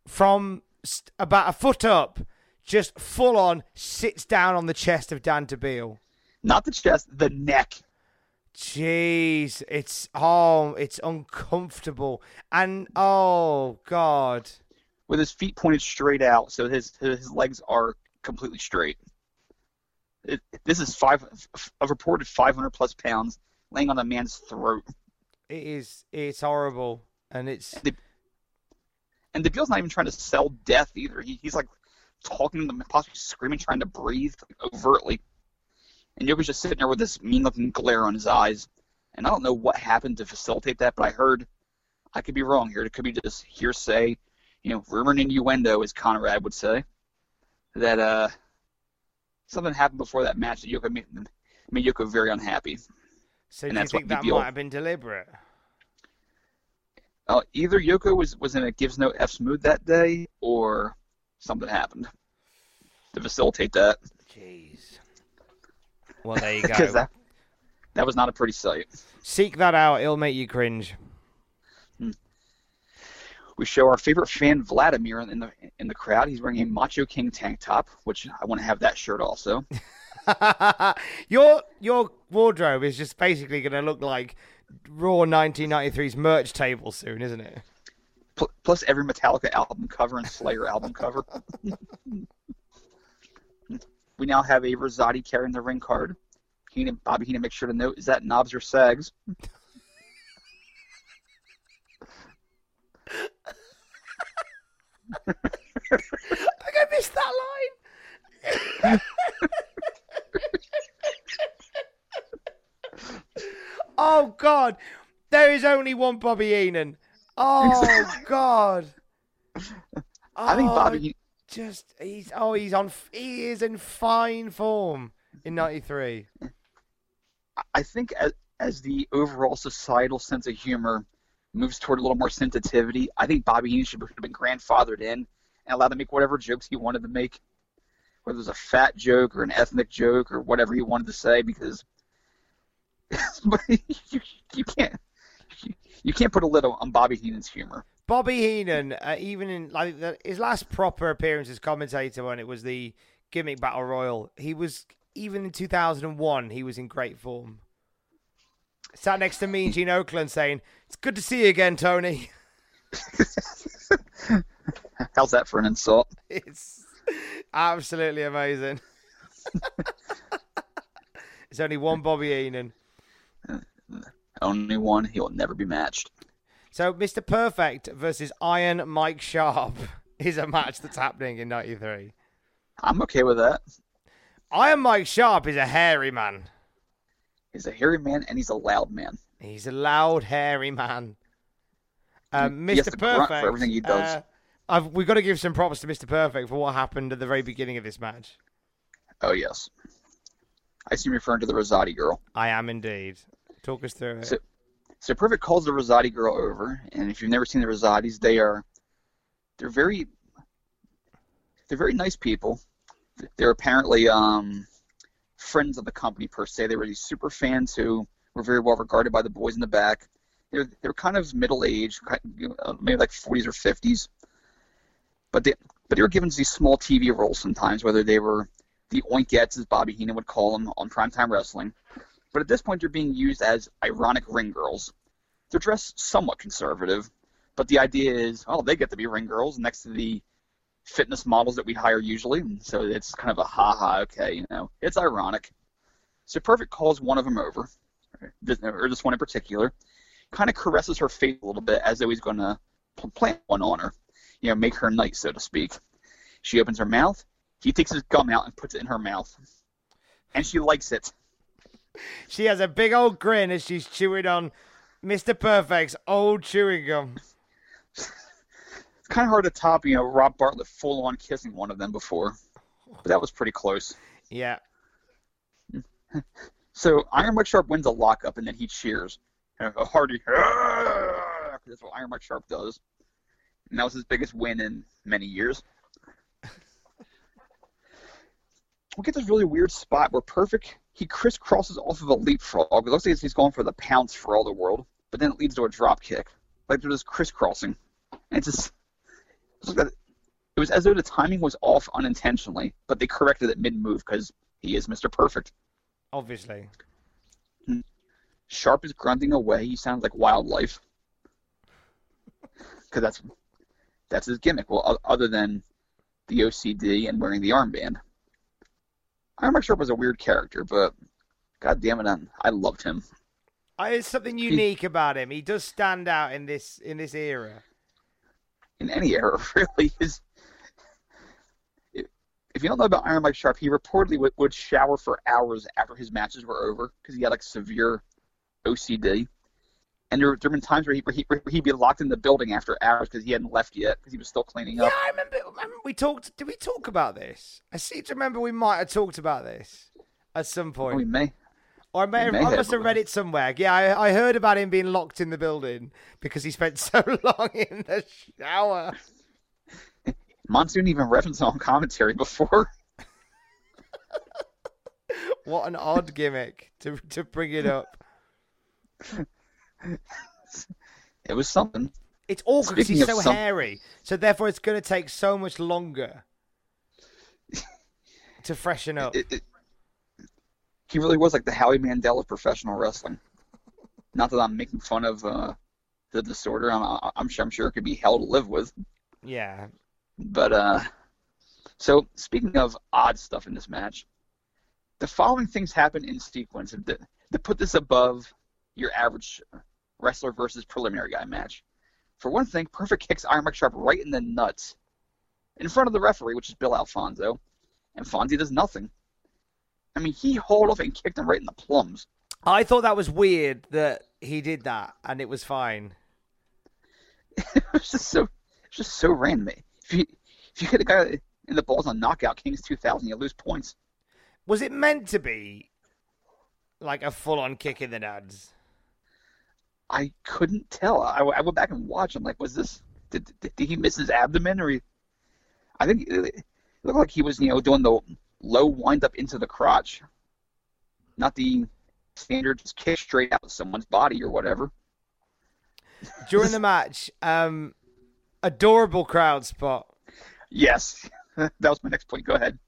from st- about a foot up, just full on sits down on the chest of Dan Dubiel. Not the chest, the neck. Jeez, it's oh, it's uncomfortable, and oh god, with his feet pointed straight out, so his his legs are completely straight. It, this is five a reported 500 plus pounds laying on a man's throat, it is it's horrible, and it's and Dubiel's not even trying to sell death either. He, he's like talking to them, possibly screaming, trying to breathe overtly, and Yoko's just sitting there with this mean-looking glare on his eyes. And I don't know what happened to facilitate that, but I heard I could be wrong here. It could be just hearsay, you know, rumor and innuendo, as Conrad would say. That uh, something happened before that match that Yoko made, made Yoko very unhappy. so. and Do you think that might have been deliberate? Uh, either Yoko was, was in a gives no F's mood that day, or something happened to facilitate that. Jeez. Well, there you go. That, that was not a pretty sight. Seek that out; it'll make you cringe. We show our favorite fan Vladimir in the in the crowd. He's wearing a Macho King tank top, which I want to have that shirt also. your your wardrobe is just basically going to look like Raw 1993's merch table soon, isn't it? Plus every Metallica album cover and Slayer album cover. we now have a Rosati carrying the ring card. Heenan, Bobby Heenan, make sure to note: is that knobs or sags? I missed that line. oh God, there is only one Bobby Heenan. Oh God. I think Oh, Bobby. just he's oh he's on he is in fine form in '93. I think as, as the overall societal sense of humor moves toward a little more sensitivity, I think Bobby Heenan should have been grandfathered in and allowed to make whatever jokes he wanted to make, whether it was a fat joke or an ethnic joke or whatever he wanted to say, because you, you can't you, you can't put a lid on Bobby Heenan's humor. Bobby Heenan, uh, even in like the, his last proper appearance as commentator when it was the gimmick battle royal, he was even in 2001 he was in great form. Sat next to me, Gene Okerlund, saying, "It's good to see you again, Tony." How's that for an insult? It's absolutely amazing. It's only one Bobby Heenan. Only one. He will never be matched. So, Mr. Perfect versus Iron Mike Sharp is a match that's happening in '93. I'm okay with that. Iron Mike Sharp is a hairy man. He's a hairy man and he's a loud man. He's a loud, hairy man. Um, has Mr. grunt for Perfect. everything he does. uh, I've, we've got to give some props to Mr. Perfect for what happened at the very beginning of this match. Oh yes. I seem referring to the Rosati girl. I am indeed. Talk us through it. So, so Perfect calls the Rosati girl over, and if you've never seen the Rosatis, they are they're very they're very nice people. They're apparently um, friends of the company per se. They were these super fans who were very well regarded by the boys in the back. They're they're kind of middle aged, uh, maybe like 40s or 50s, but they but they were given these small TV roles sometimes, whether they were the oinkettes, as Bobby Heenan would call them on primetime wrestling. But at this point, they're being used as ironic ring girls. They're dressed somewhat conservative, but the idea is, oh, they get to be ring girls next to the fitness models that we hire usually. So it's kind of a ha ha, okay, you know, it's ironic. So Perfect calls one of them over, or this one in particular, kind of caresses her face a little bit as though he's going to plant one on her, you know, make her nice, so to speak. She opens her mouth. He takes his gum out and puts it in her mouth, and she likes it. She has a big old grin as she's chewing on Mr. Perfect's old chewing gum. It's kind of hard to top, you know, Rob Bartlett full on kissing one of them before, but that was pretty close. Yeah. So Iron Mike Sharp wins a lockup, and then he cheers. A hearty, ah! that's what Iron Mike Sharp does. And that was his biggest win in many years. we get this really weird spot where Perfect he crisscrosses off of a leapfrog. It looks like he's going for the pounce for all the world, but then it leads to a drop kick. Like they're just crisscrossing, and it's just it was as though the timing was off unintentionally, but they corrected it mid move because he is Mr. Perfect. Obviously. Sharp is grunting away. He sounds like wildlife. Because that's that's his gimmick. Well, other than the OCD and wearing the armband. Iron Mike Sharp was a weird character, but god damn it, I loved him. Uh, there's something unique he, about him. He does stand out in this in this era. In any era, really. Is if you don't know about Iron Mike Sharp, he reportedly would, would shower for hours after his matches were over because he had like severe OCD. And there, there have been times where, he, where, he, where he'd be locked in the building after hours because he hadn't left yet because he was still cleaning up. Yeah, I remember, remember. We talked. Did we talk about this? I seem to remember we might have talked about this at some oh, point. We may. Or I, may, have, I must have read it somewhere. Yeah, I, I heard about him being locked in the building because he spent so long in the shower. Monsoon even referenced on commentary before. what an odd gimmick to to bring it up. it was something. It's awkward because he's so some... hairy, so therefore it's going to take so much longer to freshen up. It, it, he really was like the Howie Mandel of professional wrestling. Not that I'm making fun of uh, the disorder. I'm, I'm, sure I'm sure it could be hell to live with. Yeah. But uh, so speaking of odd stuff in this match, the following things happen in sequence to put this above your average wrestler versus preliminary guy match. For one thing, Perfect kicks Iron Mike Sharp right in the nuts in front of the referee, which is Bill Alfonso, and Fonzie does nothing. I mean, he hauled off and kicked him right in the plums. I thought that was weird that he did that, and it was fine. it was just so, just so random. If you if you hit a guy in the balls on knockout Kings 2000, you lose points. Was it meant to be like a full-on kick in the nuts? I couldn't tell. I, I went back and watched. I'm like, was this? Did, did, did he miss his abdomen, or he? I think it looked like he was, you know, doing the low wind up into the crotch, not the standard just kick straight out of someone's body or whatever. During the match, um, adorable crowd spot. Yes, that was my next point. Go ahead.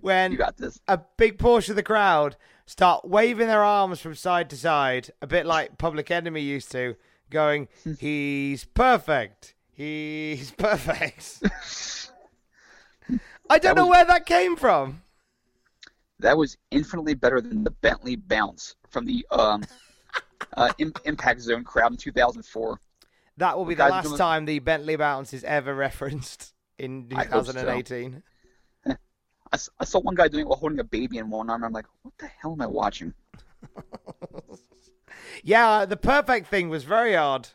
When you got this, a big portion of the crowd start waving their arms from side to side, a bit like Public Enemy used to, going, "He's perfect. He's perfect." I don't know where that came from. That was infinitely better than the Bentley bounce from the um, uh, Impact Zone crowd in 2004. That will be the, the last doing... time the Bentley bounce is ever referenced in 2018. I, I, saw one guy doing it while holding a baby in one arm. I'm like, what the hell am I watching? yeah, uh, the perfect thing was very odd.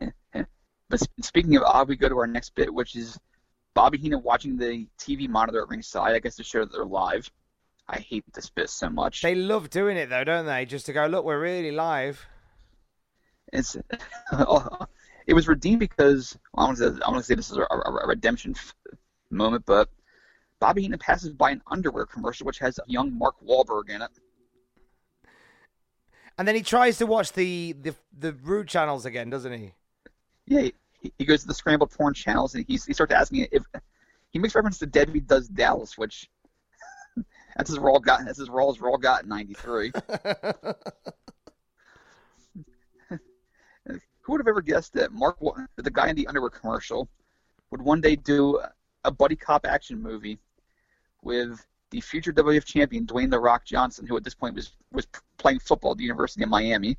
But speaking of odd, we go to our next bit, which is Bobby Heenan watching the TV monitor at ringside, I guess to show that they're live. I hate this bit so much. They love doing it though, don't they? Just to go, look, we're really live. It's oh, it was redeemed because I want to say, I want to say this is a, a, a redemption f- moment, but Bobby Heenan passes by an underwear commercial which has young Mark Wahlberg in it. And then he tries to watch the the the Rude channels again, doesn't he? Yeah, he, he goes to the scrambled porn channels and he's, he starts asking if he makes reference to Debbie Does Dallas, which that's his Raw got that's his Raw as Raw got in '93. Who would have ever guessed that Mark, the guy in the underwear commercial, would one day do a buddy cop action movie with the future WWF champion Dwayne the Rock Johnson, who at this point was was playing football at the University of Miami.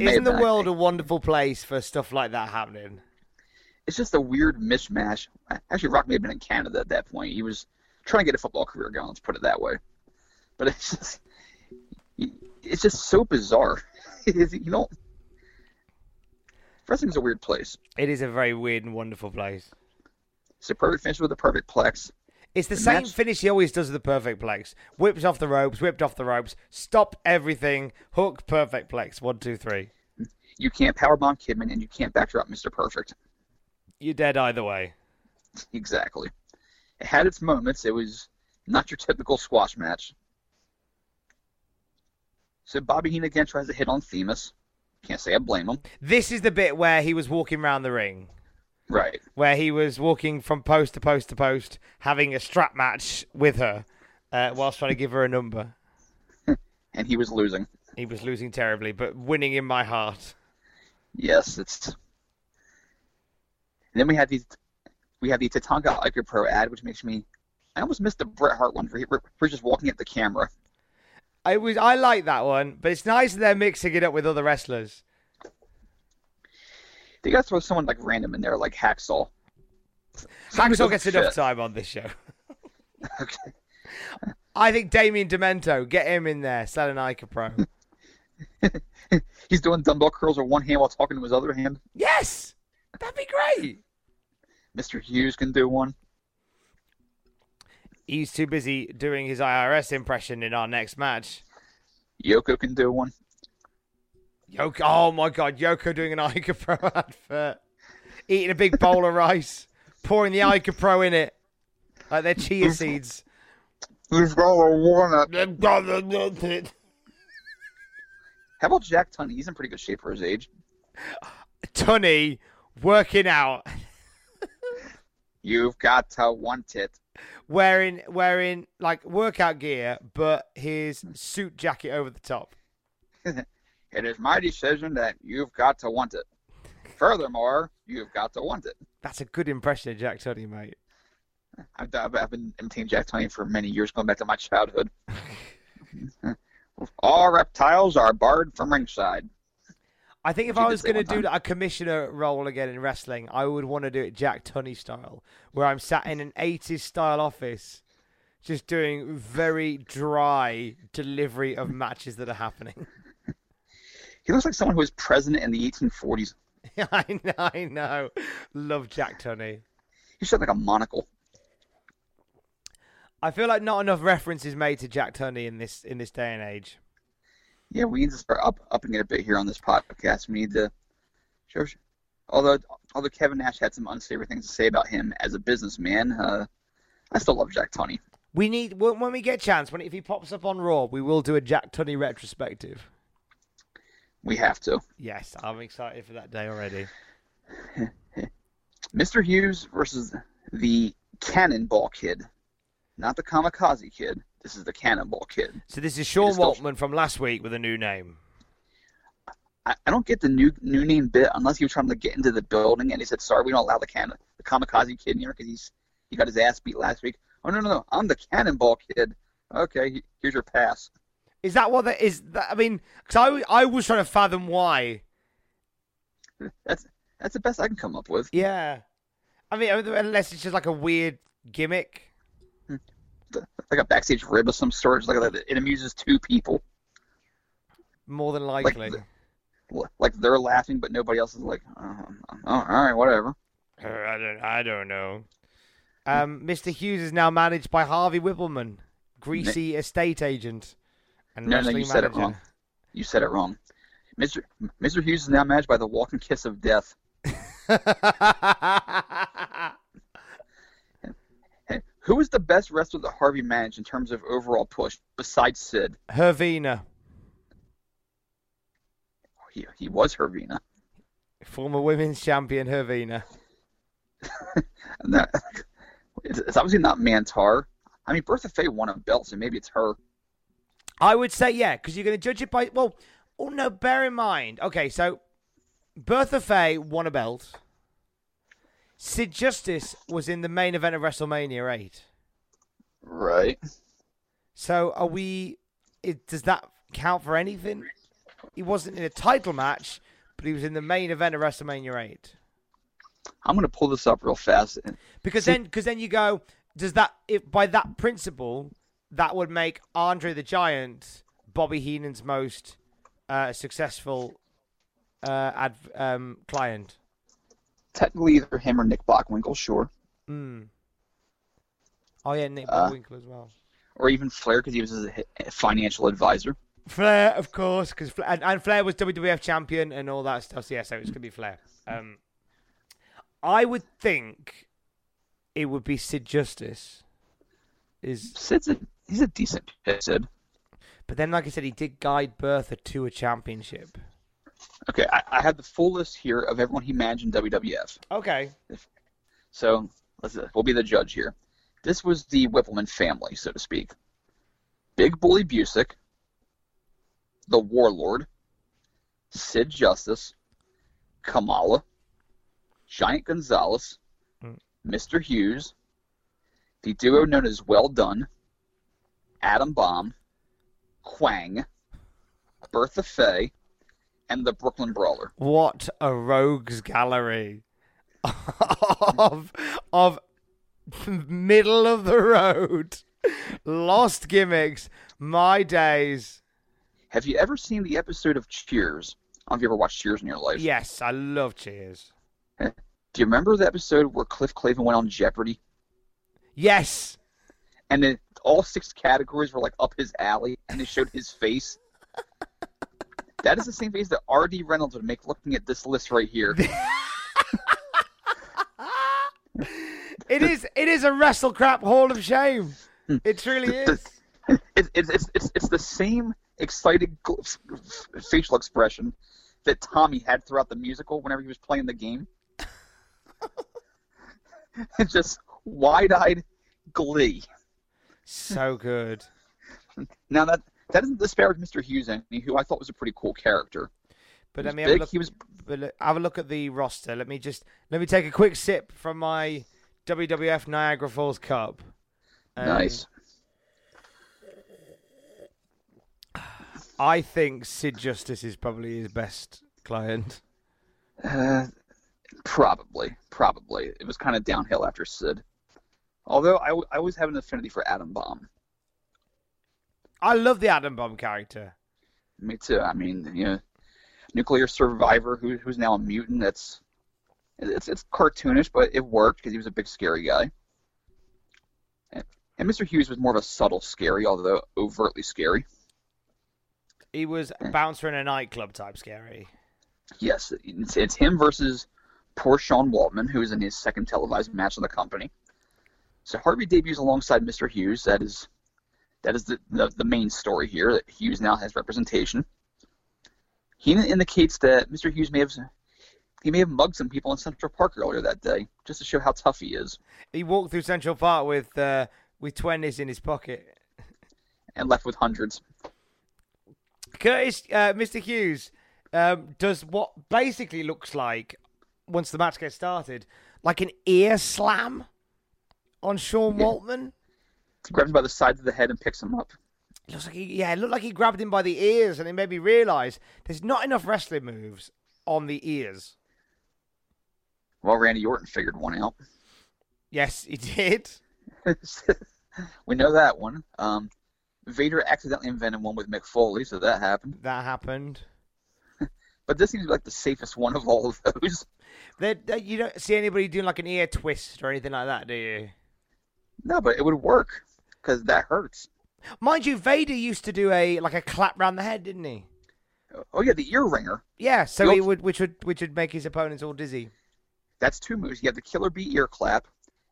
Isn't the world a wonderful place for stuff like that happening? It's just a weird mishmash. Actually, Rock may have been in Canada at that point. He was trying to get a football career going. Let's put it that way. But it's just, it's just so bizarre. you know, wrestling's a weird place. It is a very weird and wonderful place. It's a perfect finish with a perfect plex. It's the, same finish he always does with the perfect plex. Whipped off the ropes, whipped off the ropes, stopped everything, hook, perfect plex. One, two, three. You can't powerbomb Kidman and you can't backdrop Mr. Perfect. You're dead either way. Exactly. It had its moments. It was not your typical squash match. So Bobby Heenan again tries to hit on Themis. Can't say I blame him. This is the bit where he was walking around the ring. Right. Where he was walking from post to post to post, having a strap match with her, uh, whilst trying to give her a number. and he was losing. He was losing terribly, but winning in my heart. Yes, it's. And then we had these, we had the Tatanka Ica Pro ad, which makes me, I almost missed the Bret Hart one for, for just walking at the camera. I was I like that one, but it's nice that they're mixing it up with other wrestlers. They got to throw someone like random in there, like Hacksaw. Hacksaw gets enough time on this show. okay. I think Damien Demento, get him in there, selling Ica Pro. He's doing dumbbell curls with one hand while talking to his other hand. Yes, that'd be great. Mr. Hughes can do one. He's too busy doing his IRS impression in our next match. Yoko can do one. Yoko, oh my god, Yoko doing an Ica Pro advert, eating a big bowl of rice, pouring the Ica Pro in it, like they're chia seeds. He's got a walnut. How about Jack Tunney? He's in pretty good shape for his age. Tunney working out. You've got to want it. Wearing wearing like workout gear, but his suit jacket over the top. it is my decision that you've got to want it. Furthermore, you've got to want it. That's a good impression of Jack Tunney, mate. I've, I've been imitating Jack Tunney for many years, going back to my childhood. All reptiles are barred from ringside. I think if I was going to do a commissioner role again in wrestling, I would want to do it Jack Tunney style, where I'm sat in an 80s style office, just doing very dry delivery of matches that are happening. He looks like someone who was president in the 1840s. I know, I know. Love Jack Tunney. He should have like a monocle. I feel like not enough reference is made to Jack Tunney in this in this day and age. Yeah, we need to start up upping it a bit here on this podcast. We need to show. Although although Kevin Nash had some unsavory things to say about him as a businessman, uh, I still love Jack Tunney. We need when we get a chance when if he pops up on Raw, we will do a Jack Tunney retrospective. We have to. Yes, I'm excited for that day already. Mr. Hughes versus the Cannonball Kid, not the Kamikaze Kid. This is the Cannonball Kid. So this is Sean Waltman from last week with a new name. I, I don't get the new new name bit unless he was trying to get into the building and he said, "Sorry, we don't allow the can the Kamikaze Kid in here because he's he got his ass beat last week." Oh no no no! I'm the Cannonball Kid. Okay, here's your pass. Is that what that is? That, I mean, because I I was trying to fathom why. That's that's the best I can come up with. Yeah, I mean, unless it's just like a weird gimmick, hmm. like a backstage rib of some sort. Like it amuses two people. More than likely. Like, like they're laughing, but nobody else is like, oh, oh, all right, whatever. Uh, I don't, I don't know. Um, Mr. Hughes is now managed by Harvey Wippleman greasy estate agent and No, no, you said it wrong. You said it wrong. Mr. Mr. Hughes is now managed by the walking kiss of death. Who is the best wrestler that Harvey managed in terms of overall push besides Sid? Hervina, He, he was Hervina. former women's champion Hervina. And that, it's, it's obviously not Mantaur. I mean, Bertha Faye won a belt, so maybe it's her. I would say yeah, because you're going to judge it by well. Oh no, bear in mind. Okay, so Bertha Faye won a belt. Sid Justice was in the main event of WrestleMania 8. Right. So are we? It, does that count for anything? He wasn't in a title match, but he was in the main event of WrestleMania 8. I'm going to pull this up real fast. Because then, because then you go, does that if by that principle, that would make Andre the Giant Bobby Heenan's most uh, successful uh, ad, um, client? Technically, either him or Nick Bockwinkel, sure. Hmm. Oh yeah, Nick Uh, Bockwinkel as well. Or even Flair, because he was his financial advisor. Flair, of course, because and, and Flair was WWF champion and all that stuff. So yeah, so it's gonna be Flair. Um, I would think it would be Sid Justice. Is Sid's a, he's a decent Sid. but then, like I said, he did guide Bertha to a championship. Okay, I, I have the full list here of everyone he managed in WWF. Okay. So let's uh, we'll be the judge here. This was the Wippleman family, so to speak. Big Bully Busick, the Warlord, Sid Justice, Kamala, Giant Gonzalez, hmm. Mr. Hughes, the duo known as Well Done, Adam Bomb, Kwang, Bertha Faye, and the Brooklyn Brawler. What a rogues gallery of of middle of the road lost gimmicks. My days. Have you ever seen the episode of Cheers? I don't know if you ever watched Cheers in your life. Yes, I love Cheers. Eh, do you remember the episode where Cliff Clavin went on Jeopardy? Yes. And then all six categories were like up his alley, and they showed his face. that is the same face that R.D. Reynolds would make looking at this list right here. It is it is a wrestle crap hall of shame. It truly is. It's, it's, it's, it's, the same excited gl- f- f- facial expression that Tommy had throughout the musical whenever he was playing the game. it's just wide-eyed glee. So good. Now that that doesn't disparage Mr. Hughes, any, who I thought was a pretty cool character. But let me have a look. he was- have a look at the roster. Let me just let me take a quick sip from my WWF Niagara Falls cup. Um, Nice. I think Sid Justice is probably his best client. Uh, probably, probably. It was kind of downhill after Sid. Although I, I always have an affinity for Adam Bomb. I love the Adam Bomb character. Me too. I mean, you know, nuclear survivor who, who's now a mutant. That's it's it's cartoonish, but it worked because he was a big scary guy. And, and Mr. Hughes was more of a subtle scary, although overtly scary. He was a bouncer in a nightclub type scary. Yes, it's, it's him versus poor Sean Waltman, who is in his second televised match of the company. So Harvey debuts alongside Mr. Hughes. That is that is the, the, the main story here. That Hughes now has representation. He indicates that Mr. Hughes may have he may have mugged some people in Central Park earlier that day, just to show how tough he is, He walked through Central Park with uh, with twenties in his pocket. and left with hundreds. Curtis, uh, Mr. Hughes, um, does what basically looks like once the match gets started, like an ear slam on Sean Waltman. He grabs him by the sides of the head and picks him up. It looks like he, yeah, it looked like he grabbed him by the ears, and it made me realise there's not enough wrestling moves on the ears. Well, Randy Orton figured one out. Yes, he did. we know that one. Um, Vader accidentally invented one with Mick Foley, so that happened. That happened. But this seems like the safest one of all of those. There- there- you don't see anybody doing like an ear twist or anything like that, do you? No, but it would work because that hurts. Mind you, Vader used to do a like a clap round the head, didn't he? Oh yeah, the ear ringer. Yeah, so he would, which would, which would make his opponents all dizzy. That's two moves. You have the Killer Bee ear clap,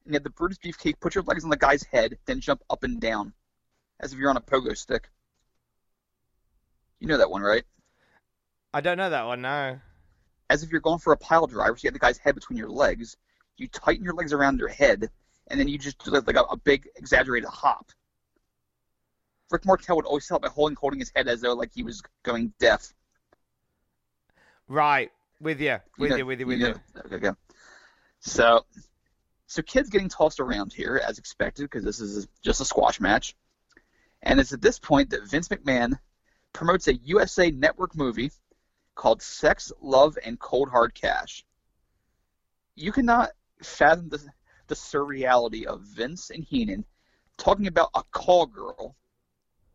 and you have the Brutus Beefcake. Put your legs on the guy's head, then jump up and down, as if you're on a pogo stick. You know that one, right? I don't know that one. No. As if you're going for a pile driver. So you have the guy's head between your legs. You tighten your legs around your head, and then you just do like a, a big exaggerated hop. Rick Martel would always tell by holding holding his head as though like he was going deaf. Right, with you, with know- you, with you, with you. know- Okay, okay. So, so kids getting tossed around here as expected because this is just a squash match, and it's at this point that Vince McMahon promotes a USA Network movie called Sex, Love, and Cold Hard Cash. You cannot fathom the the surreality of Vince and Heenan talking about a call girl,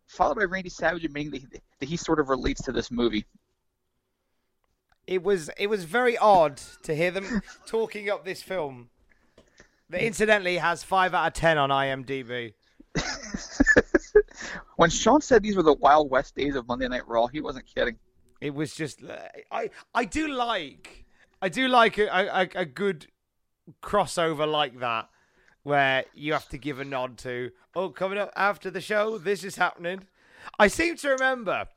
followed by Randy Savage admitting that he, that he sort of relates to this movie. It was it was very odd to hear them talking up this film. That incidentally has five out of ten on IMDb. when Sean said these were the Wild West days of Monday Night Raw, he wasn't kidding. It was just I I do like I do like a, a, a good crossover like that where you have to give a nod to oh coming up after the show this is happening. I seem to remember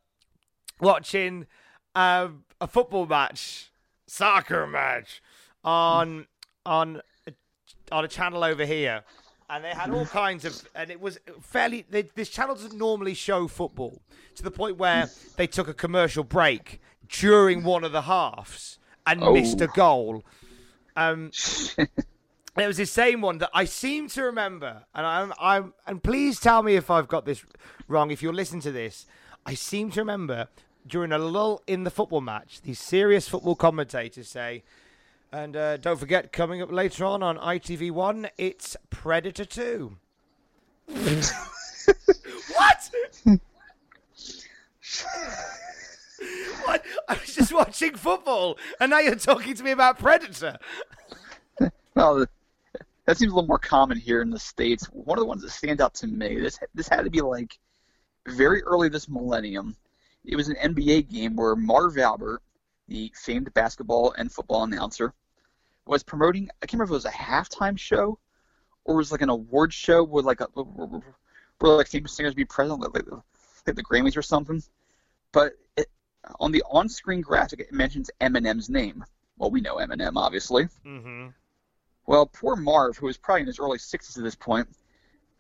watching um, a football match, soccer match on on on a channel over here, and they had all kinds of, and it was fairly. They, this channel doesn't normally show football to the point where they took a commercial break during one of the halves and Oh. missed a goal. Um, it was the same one that I seem to remember, and I'm, I'm, and please tell me if I've got this wrong. If you're listening to this, I seem to remember during a lull in the football match, these serious football commentators say, and uh, don't forget, coming up later on on ITV1, it's Predator 2. what? what? I was just watching football, and now you're talking to me about Predator. Well, that seems a little more common here in the states. One of the ones that stand out to me, this this had to be like very early this millennium. It was an NBA game where Marv Albert, the famed basketball and football announcer, was promoting. I can't remember if it was a halftime show or it was like an award show where like a, where like famous singers be present, like, like the Grammys or something. But it, on the on-screen graphic, it mentions Eminem's name. Well, we know Eminem, obviously. Mm-hmm. Well, poor Marv, who was probably in his early 60s at this point,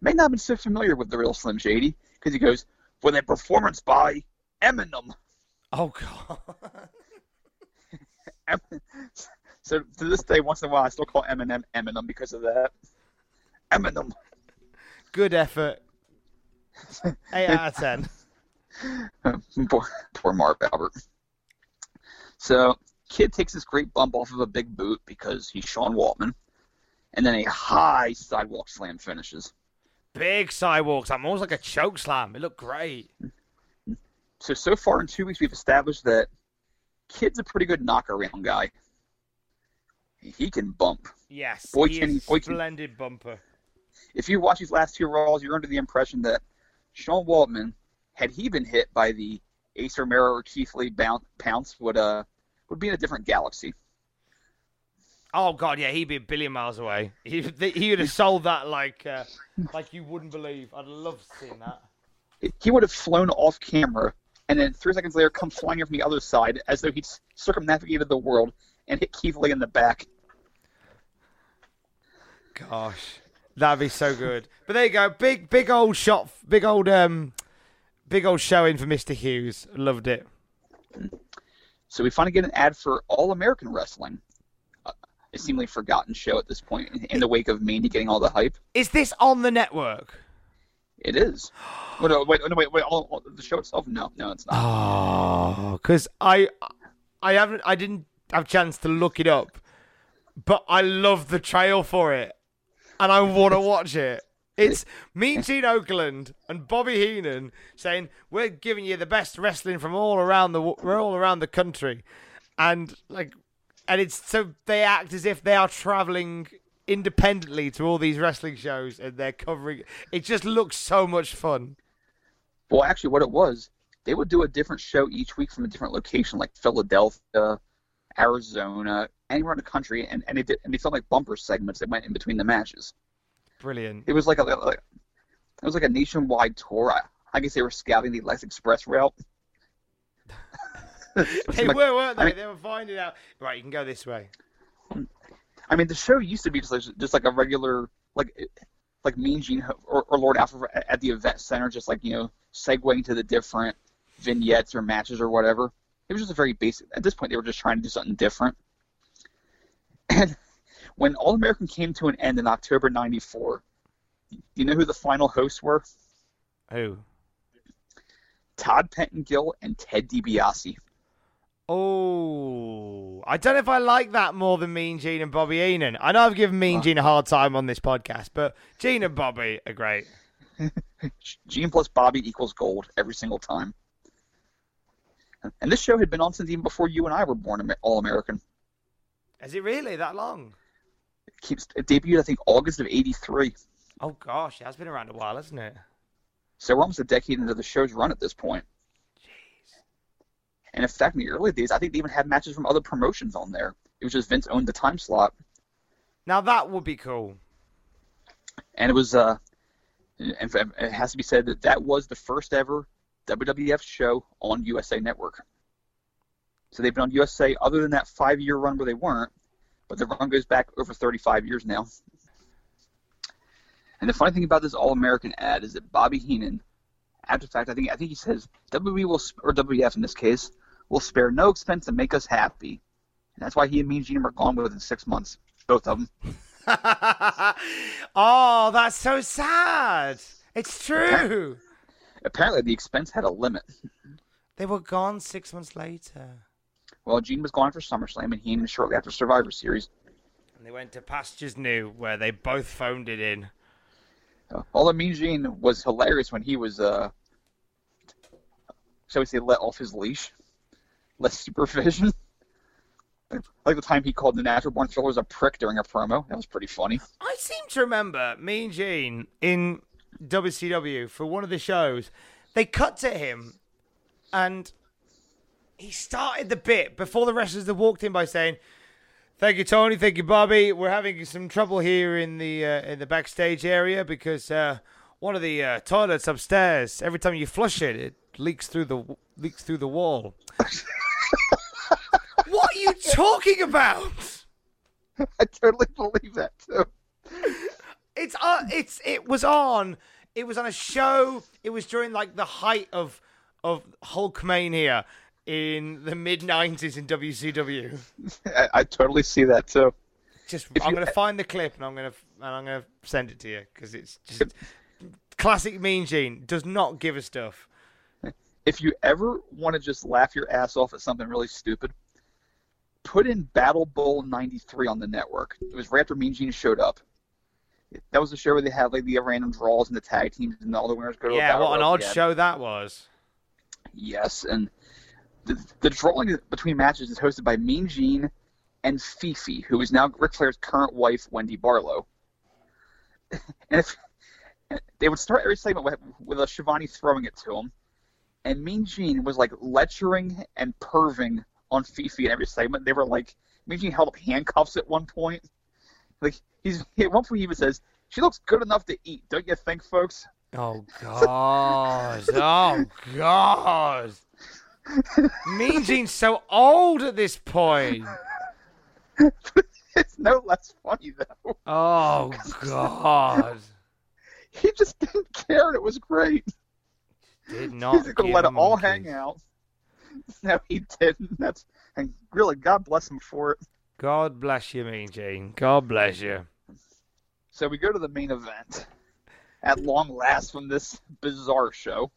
may not have been so familiar with the real Slim Shady because he goes, with a performance by Eminem. Oh, God. So to this day, once in a while, I still call Eminem Eminem because of that. Eminem. Good effort. 8 out of 10. poor, poor Marv Albert. So, Kid takes this great bump off of a big boot because he's Sean Waltman, and then a high sidewalk slam finishes. Big sidewalks. I'm almost like a choke slam. It looked great. So so far in two weeks, we've established that Kid's a pretty good knockaround guy. He can bump. Yes. Boy, he can he- boy, can- splendid bumper. If you watch these last two Raws, you're under the impression that Sean Waltman, had he been hit by the Ace Romero or Keith Lee bounce, pounce, would uh would be in a different galaxy. Oh god, yeah, he'd be a billion miles away. He he would have sold that like uh, like you wouldn't believe. I'd love seeing that. He would have flown off camera, and then three seconds later, come flying in from the other side as though he'd circumnavigated the world and hit Keith Lee in the back. Gosh, that'd be so good. But there you go, big big old shot, big old um, big old showing for Mister Hughes. Loved it. So we finally get an ad for All American Wrestling, uh, a seemingly forgotten show at this point in, in the wake of Mandy getting all the hype. Is this on the network? It is. Oh, no, wait, no, wait, wait. All, all- the show itself? No, no, it's not. Oh, because I I haven't I didn't have a chance to look it up, but I love the trail for it, and I want to watch it. It's Mean Gene Okerlund and Bobby Heenan saying we're giving you the best wrestling from all around the we're all around the country, and like, and it's so they act as if they are traveling independently to all these wrestling shows and they're covering. It just looks so much fun. Well, actually, what it was, they would do a different show each week from a different location, like Philadelphia, Arizona, anywhere in the country, and and they did, and they filmed like bumper segments that went in between the matches. Brilliant. It was like a like, it was like a nationwide tour. I, I guess they were scouting the Lex Express route. they Like- were, weren't they? I mean- they were finding out. Right, you can go this way. I mean, the show used to be just like, just like a regular like like Mean Gene or, or Lord Alfred at- at the event center, just like you know segueing to the different vignettes or matches or whatever. It was just a very basic. At this point, they were just trying to do something different. And when All American came to an end in October '94, you know who the final hosts were? Who? Todd Pettengill and Ted DiBiase. Oh, I don't know if I like that more than Mean Gene and Bobby Heenan. I know I've given Mean Gene a hard time on this podcast, but Gene and Bobby are great. Gene plus Bobby equals gold every single time. And this show had been on since even before you and I were born All American. Is it really that long? It keeps it debuted I think August of '83. Oh gosh, it has been around a while, hasn't it? So we're almost a decade into the show's run at this point. Jeez. And in fact, in the early days, I think they even had matches from other promotions on there. It was just Vince owned the time slot, Now that would be cool. and it was uh, and it has to be said that that was the first ever WWF show on USA Network. So they've been on USA other than that five-year run where they weren't, but the run goes back over 35 years now. And the funny thing about this All-American ad is that Bobby Heenan, after fact, I think I think he says WWE will or WWF in this case will spare no expense to make us happy. And that's why he and Mean Gene are gone within six months, both of them. oh, that's so sad. It's true. Apparently, the expense had a limit. They were gone six months later. Well, Gene was gone for SummerSlam, and he Heenan shortly after Survivor Series. And they went to Pastures New, where they both phoned it in. Uh, although Mean Gene was hilarious when he was, uh, shall we say, let off his leash, less supervision. like the time he called the Natural Born Thrillers a prick during a promo. That was pretty funny. I seem to remember Mean Gene in WCW for one of the shows. They cut to him, and he started the bit before the wrestlers had walked in by saying, "Thank you, Tony. Thank you, Bobby. We're having some trouble here in the uh, in the backstage area because uh, one of the uh, toilets upstairs. Every time you flush it, it leaks through the leaks through the wall." what are you talking about? I totally believe that too. It's uh, it's it was on. It was on a show. It was during like the height of of Hulkmania in the mid '90s in WCW. I, I totally see that too. Just If I'm you- gonna find the clip and I'm gonna and I'm gonna send it to you because it's just classic Mean Gene. Does not give a stuff. If you ever want to just laugh your ass off at something really stupid, put in Battle Bowl '93 on the network. It was right after Mean Gene showed up. That was the show where they had like the random draws and the tag teams and all the winners go to Yeah, what an odd show that was. Yes, and the, the drawing between matches is hosted by Mean Gene and Fifi, who is now Ric Flair's current wife, Wendy Barlow. and if they would start every segment with, with a Schiavone throwing it to him, and Mean Gene was like lecturing and perving on Fifi in every segment. They were like, Mean Gene held up handcuffs at one point. Like he's at one point he even says, "She looks good enough to eat, don't you think, folks?" Oh god! oh god! Mean Gene's so old at this point. it's no less funny though. Oh god! He just didn't care, and it was great. Did not. He's gonna let it all hang out. No, he didn't. That's and really, God bless him for it. God bless you, Mean Gene. God bless you. So we go to the main event. At long last, from this bizarre show,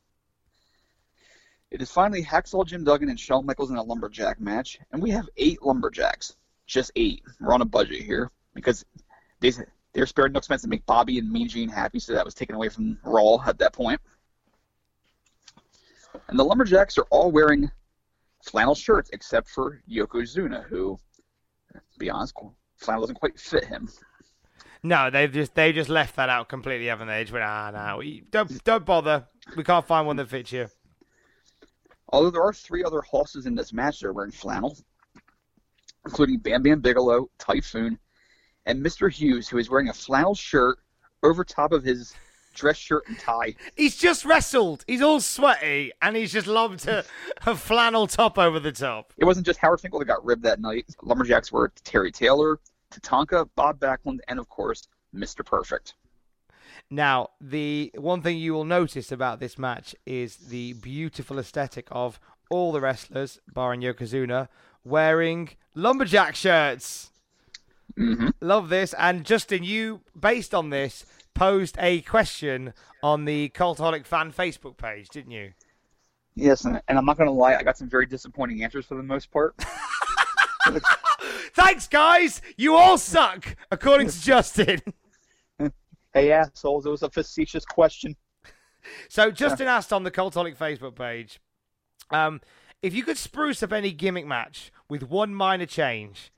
it is finally Hacksaw Jim Duggan and Shawn Michaels in a lumberjack match, and we have eight lumberjacks. Just eight. We're on a budget here because they they're spared no expense to make Bobby and Mean Gene happy, so that was taken away from Raw at that point. And the lumberjacks are all wearing flannel shirts except for Yokozuna, who, to be honest, flannel doesn't quite fit him. No, they've just they just left that out completely, haven't they? Just went, ah, no, don't don't bother. We can't find one that fits you. Although there are three other horses in this match that are wearing flannel, including Bam Bam Bigelow, Typhoon, and Mr. Hughes, who is wearing a flannel shirt over top of his dress shirt and tie. He's just wrestled. He's all sweaty, and he's just lobbed a, a flannel top over the top. It wasn't just Howard Finkel that got ribbed that night. Lumberjacks were Terry Taylor, Tatanka, Bob Backlund, and of course, Mr. Perfect. Now, the one thing you will notice about this match is the beautiful aesthetic of all the wrestlers, barring Yokozuna, wearing lumberjack shirts. hmm Love this. And Justin, you, based on this, posed a question on the Cultaholic fan Facebook page, didn't you? Yes, and, and I'm not going to lie, I got some very disappointing answers for the most part. Thanks, guys. You all suck, according to Justin. hey, assholes, it was a facetious question. So Justin asked on the Cultaholic Facebook page, um, if you could spruce up any gimmick match with one minor change,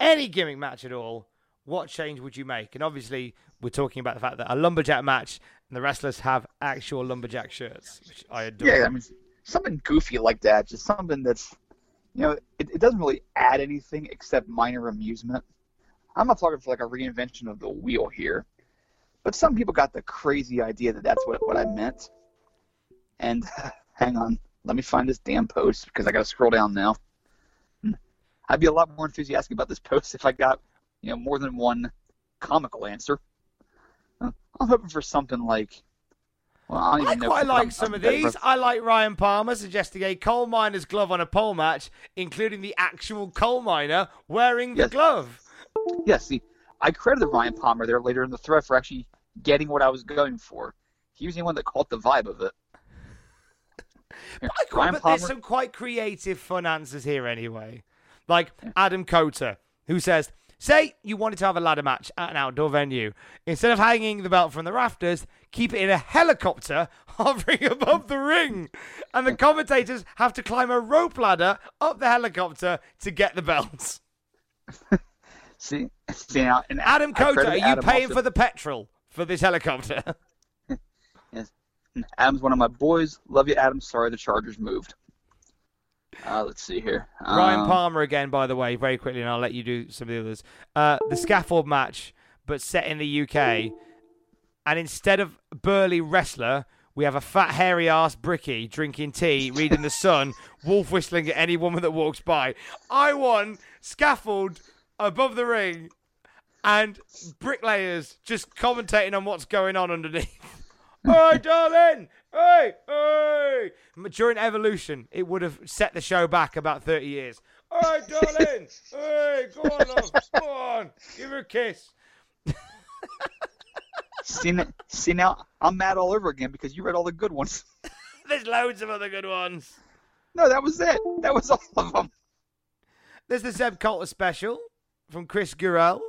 any gimmick match at all, what change would you make? And obviously, we're talking about the fact that a lumberjack match and the wrestlers have actual lumberjack shirts, which I adore. Yeah, I mean, something goofy like that, just something that's, you know, it, it doesn't really add anything except minor amusement. I'm not talking for like a reinvention of the wheel here, but some people got the crazy idea that that's what, what I meant. And hang on, let me find this damn post because I got to scroll down now. Hmm. I'd be a lot more enthusiastic about this post if I got, you know, more than one comical answer. I'm hoping for something like. Well, I, don't I know quite like some of these. I like Ryan Palmer suggesting a coal miner's glove on a pole match, including the actual coal miner wearing the Yes. glove. Yeah, see, I credited Ryan Palmer there later in the thread for actually getting what I was going for. He was the one that caught the vibe of it. Here, I Ryan but Palmer, there's some quite creative, fun answers here anyway. Like Adam Cota, who says, Say you wanted to have a ladder match at an outdoor venue. Instead of hanging the belt from the rafters, keep it in a helicopter hovering above the ring. And the commentators have to climb a rope ladder up the helicopter to get the belts. see, see now, and Adam I are you Adam paying also- for the petrol for this helicopter? Yes. Adam's one of my boys. Love you, Adam. Sorry the Chargers moved. Uh, let's see here. Ryan Um, Palmer again, by the way, very quickly, and I'll let you do some of the others. Uh, the scaffold match, but set in the UK, and instead of burly wrestler, we have a fat hairy ass bricky drinking tea, reading the Sun, wolf whistling at any woman that walks by. I want scaffold above the ring, and bricklayers just commentating on what's going on underneath. hey, darling! Hey, hey! During Evolution, it would have set the show back about 30 years. Hey, darling! hey, go on, love. Go on. Give her a kiss. see, n- see now, I'm mad all over again because you read all the good ones. There's loads of other good ones. No, that was it. That was all of them. There's the Zeb Colter special from Chris Gurel.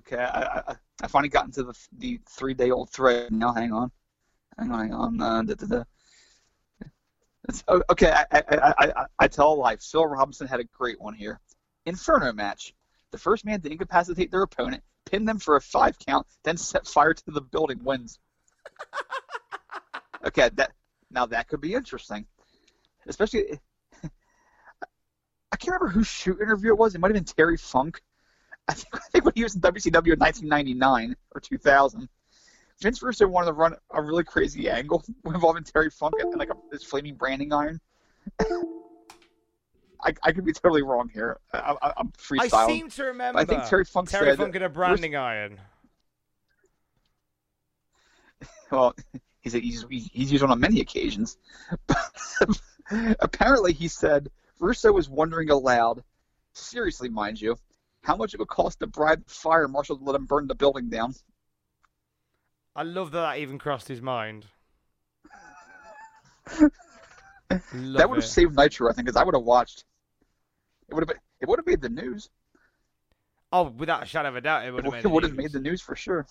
Okay, I, I, I finally got into the the three day old thread. Now, hang on, hang on, hang on. Uh, da, da, da. Oh, okay, I, I, I, I, I tell a lie. Phil Robinson had a great one here. Inferno match. The first man to incapacitate their opponent, pin them for a five count, then set fire to the building wins. okay, that now that could be interesting, especially. I can't remember whose shoot interview it was. It might have been Terry Funk. I think, I think when he was in WCW in 1999 or 2000, Vince Russo wanted to run a really crazy angle involving Terry Funk and like a, this flaming branding iron. I, I could be totally wrong here. I, I, I'm I seem to remember I think Terry Funk Terry said- Funk and a branding iron. well, he's he's he's used on many occasions. Apparently, he said Russo was wondering aloud, seriously, mind you, how much it would cost to bribe the fire marshal to let him burn the building down. I love that that even crossed his mind. that would have saved Nitro, I think, because I would have watched. It would have been. It would have made the news. Oh, without a shadow of a doubt, it would have made. It would have the made news. the news for sure.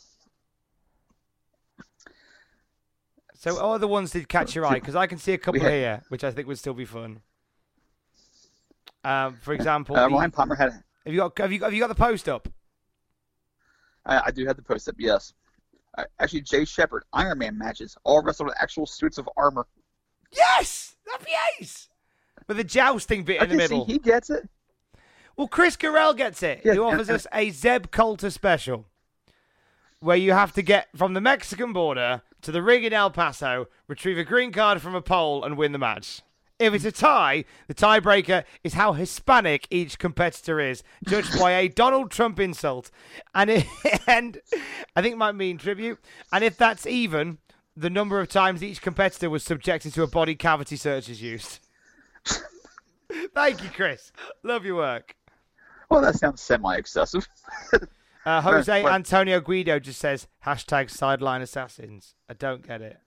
So, other ones did catch your eye? Because I can see a couple had- here, which I think would still be fun. Um, for example, Uh, Ryan Palmer had. have you got have you got, have you got the post up? I, I do have the post up. Yes. Uh, actually, Jay Shepard Iron Man matches all wrestled with actual suits of armor. Yes, that'd be ace. With the jousting bit in the middle. he gets it. Well, Chris Carell gets it. Yeah, he offers us a Zeb Colter special, where you have to get from the Mexican border to the ring in El Paso, retrieve a green card from a pole, and win the match. If it's a tie, the tiebreaker is how Hispanic each competitor is, judged by a Donald Trump insult, and it, and I think it might mean tribute. And if that's even, the number of times each competitor was subjected to a body cavity search is used. Thank you, Chris. Love your work. Well, that sounds semi-excessive. Uh, Jose Antonio Guido just says hashtag sideline assassins. I don't get it.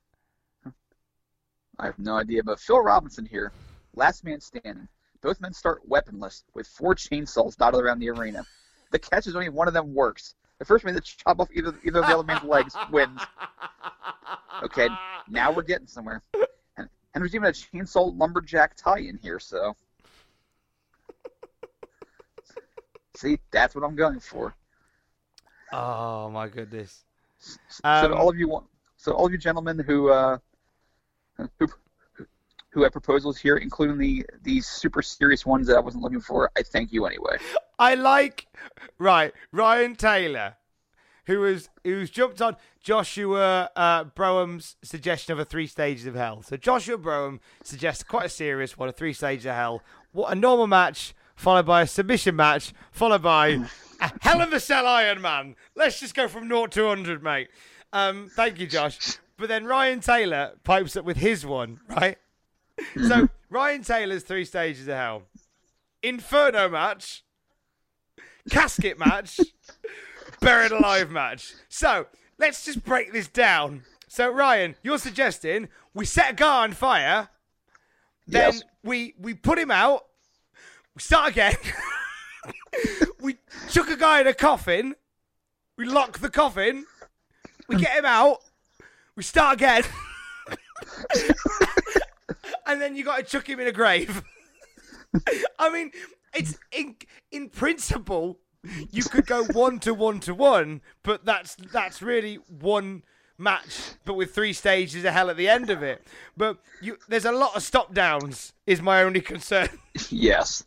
I have no idea, but Phil Robinson here, last man standing. Both men start weaponless with four chainsaws dotted around the arena. The catch is only one of them works. The first man to chop off either either of the other man's legs wins. Okay, now we're getting somewhere. And, and there's even a chainsaw lumberjack tie in here, so. See, that's what I'm going for. Oh my goodness. so Um, all of you, wa- so all of you gentlemen who uh, who have proposals here, including the these super serious ones that I wasn't looking for, I thank you anyway. I like right Ryan Taylor, who was who's jumped on Joshua uh, Broham's suggestion of a three stages of hell. So Joshua Broham suggests quite a serious one, a three stages of hell. What a normal match followed by a submission match followed by a hell of a cell Iron Man. Let's just go from naught to hundred, mate. Um, thank you, Josh. But then Ryan Taylor pipes up with his one, right? So Ryan Taylor's three stages of hell. Inferno match, casket match, buried alive match. So let's just break this down. So Ryan, you're suggesting we set a guy on fire, then Yes. we we put him out, we start again, we chuck a guy in a coffin, we lock the coffin, we get him out, we start again, and then you got to chuck him in a grave. I mean, it's in in principle you could go one to one to one, but that's that's really one match, but with three stages of hell at the end of it. But you, there's a lot of stop downs. Is my only concern. yes.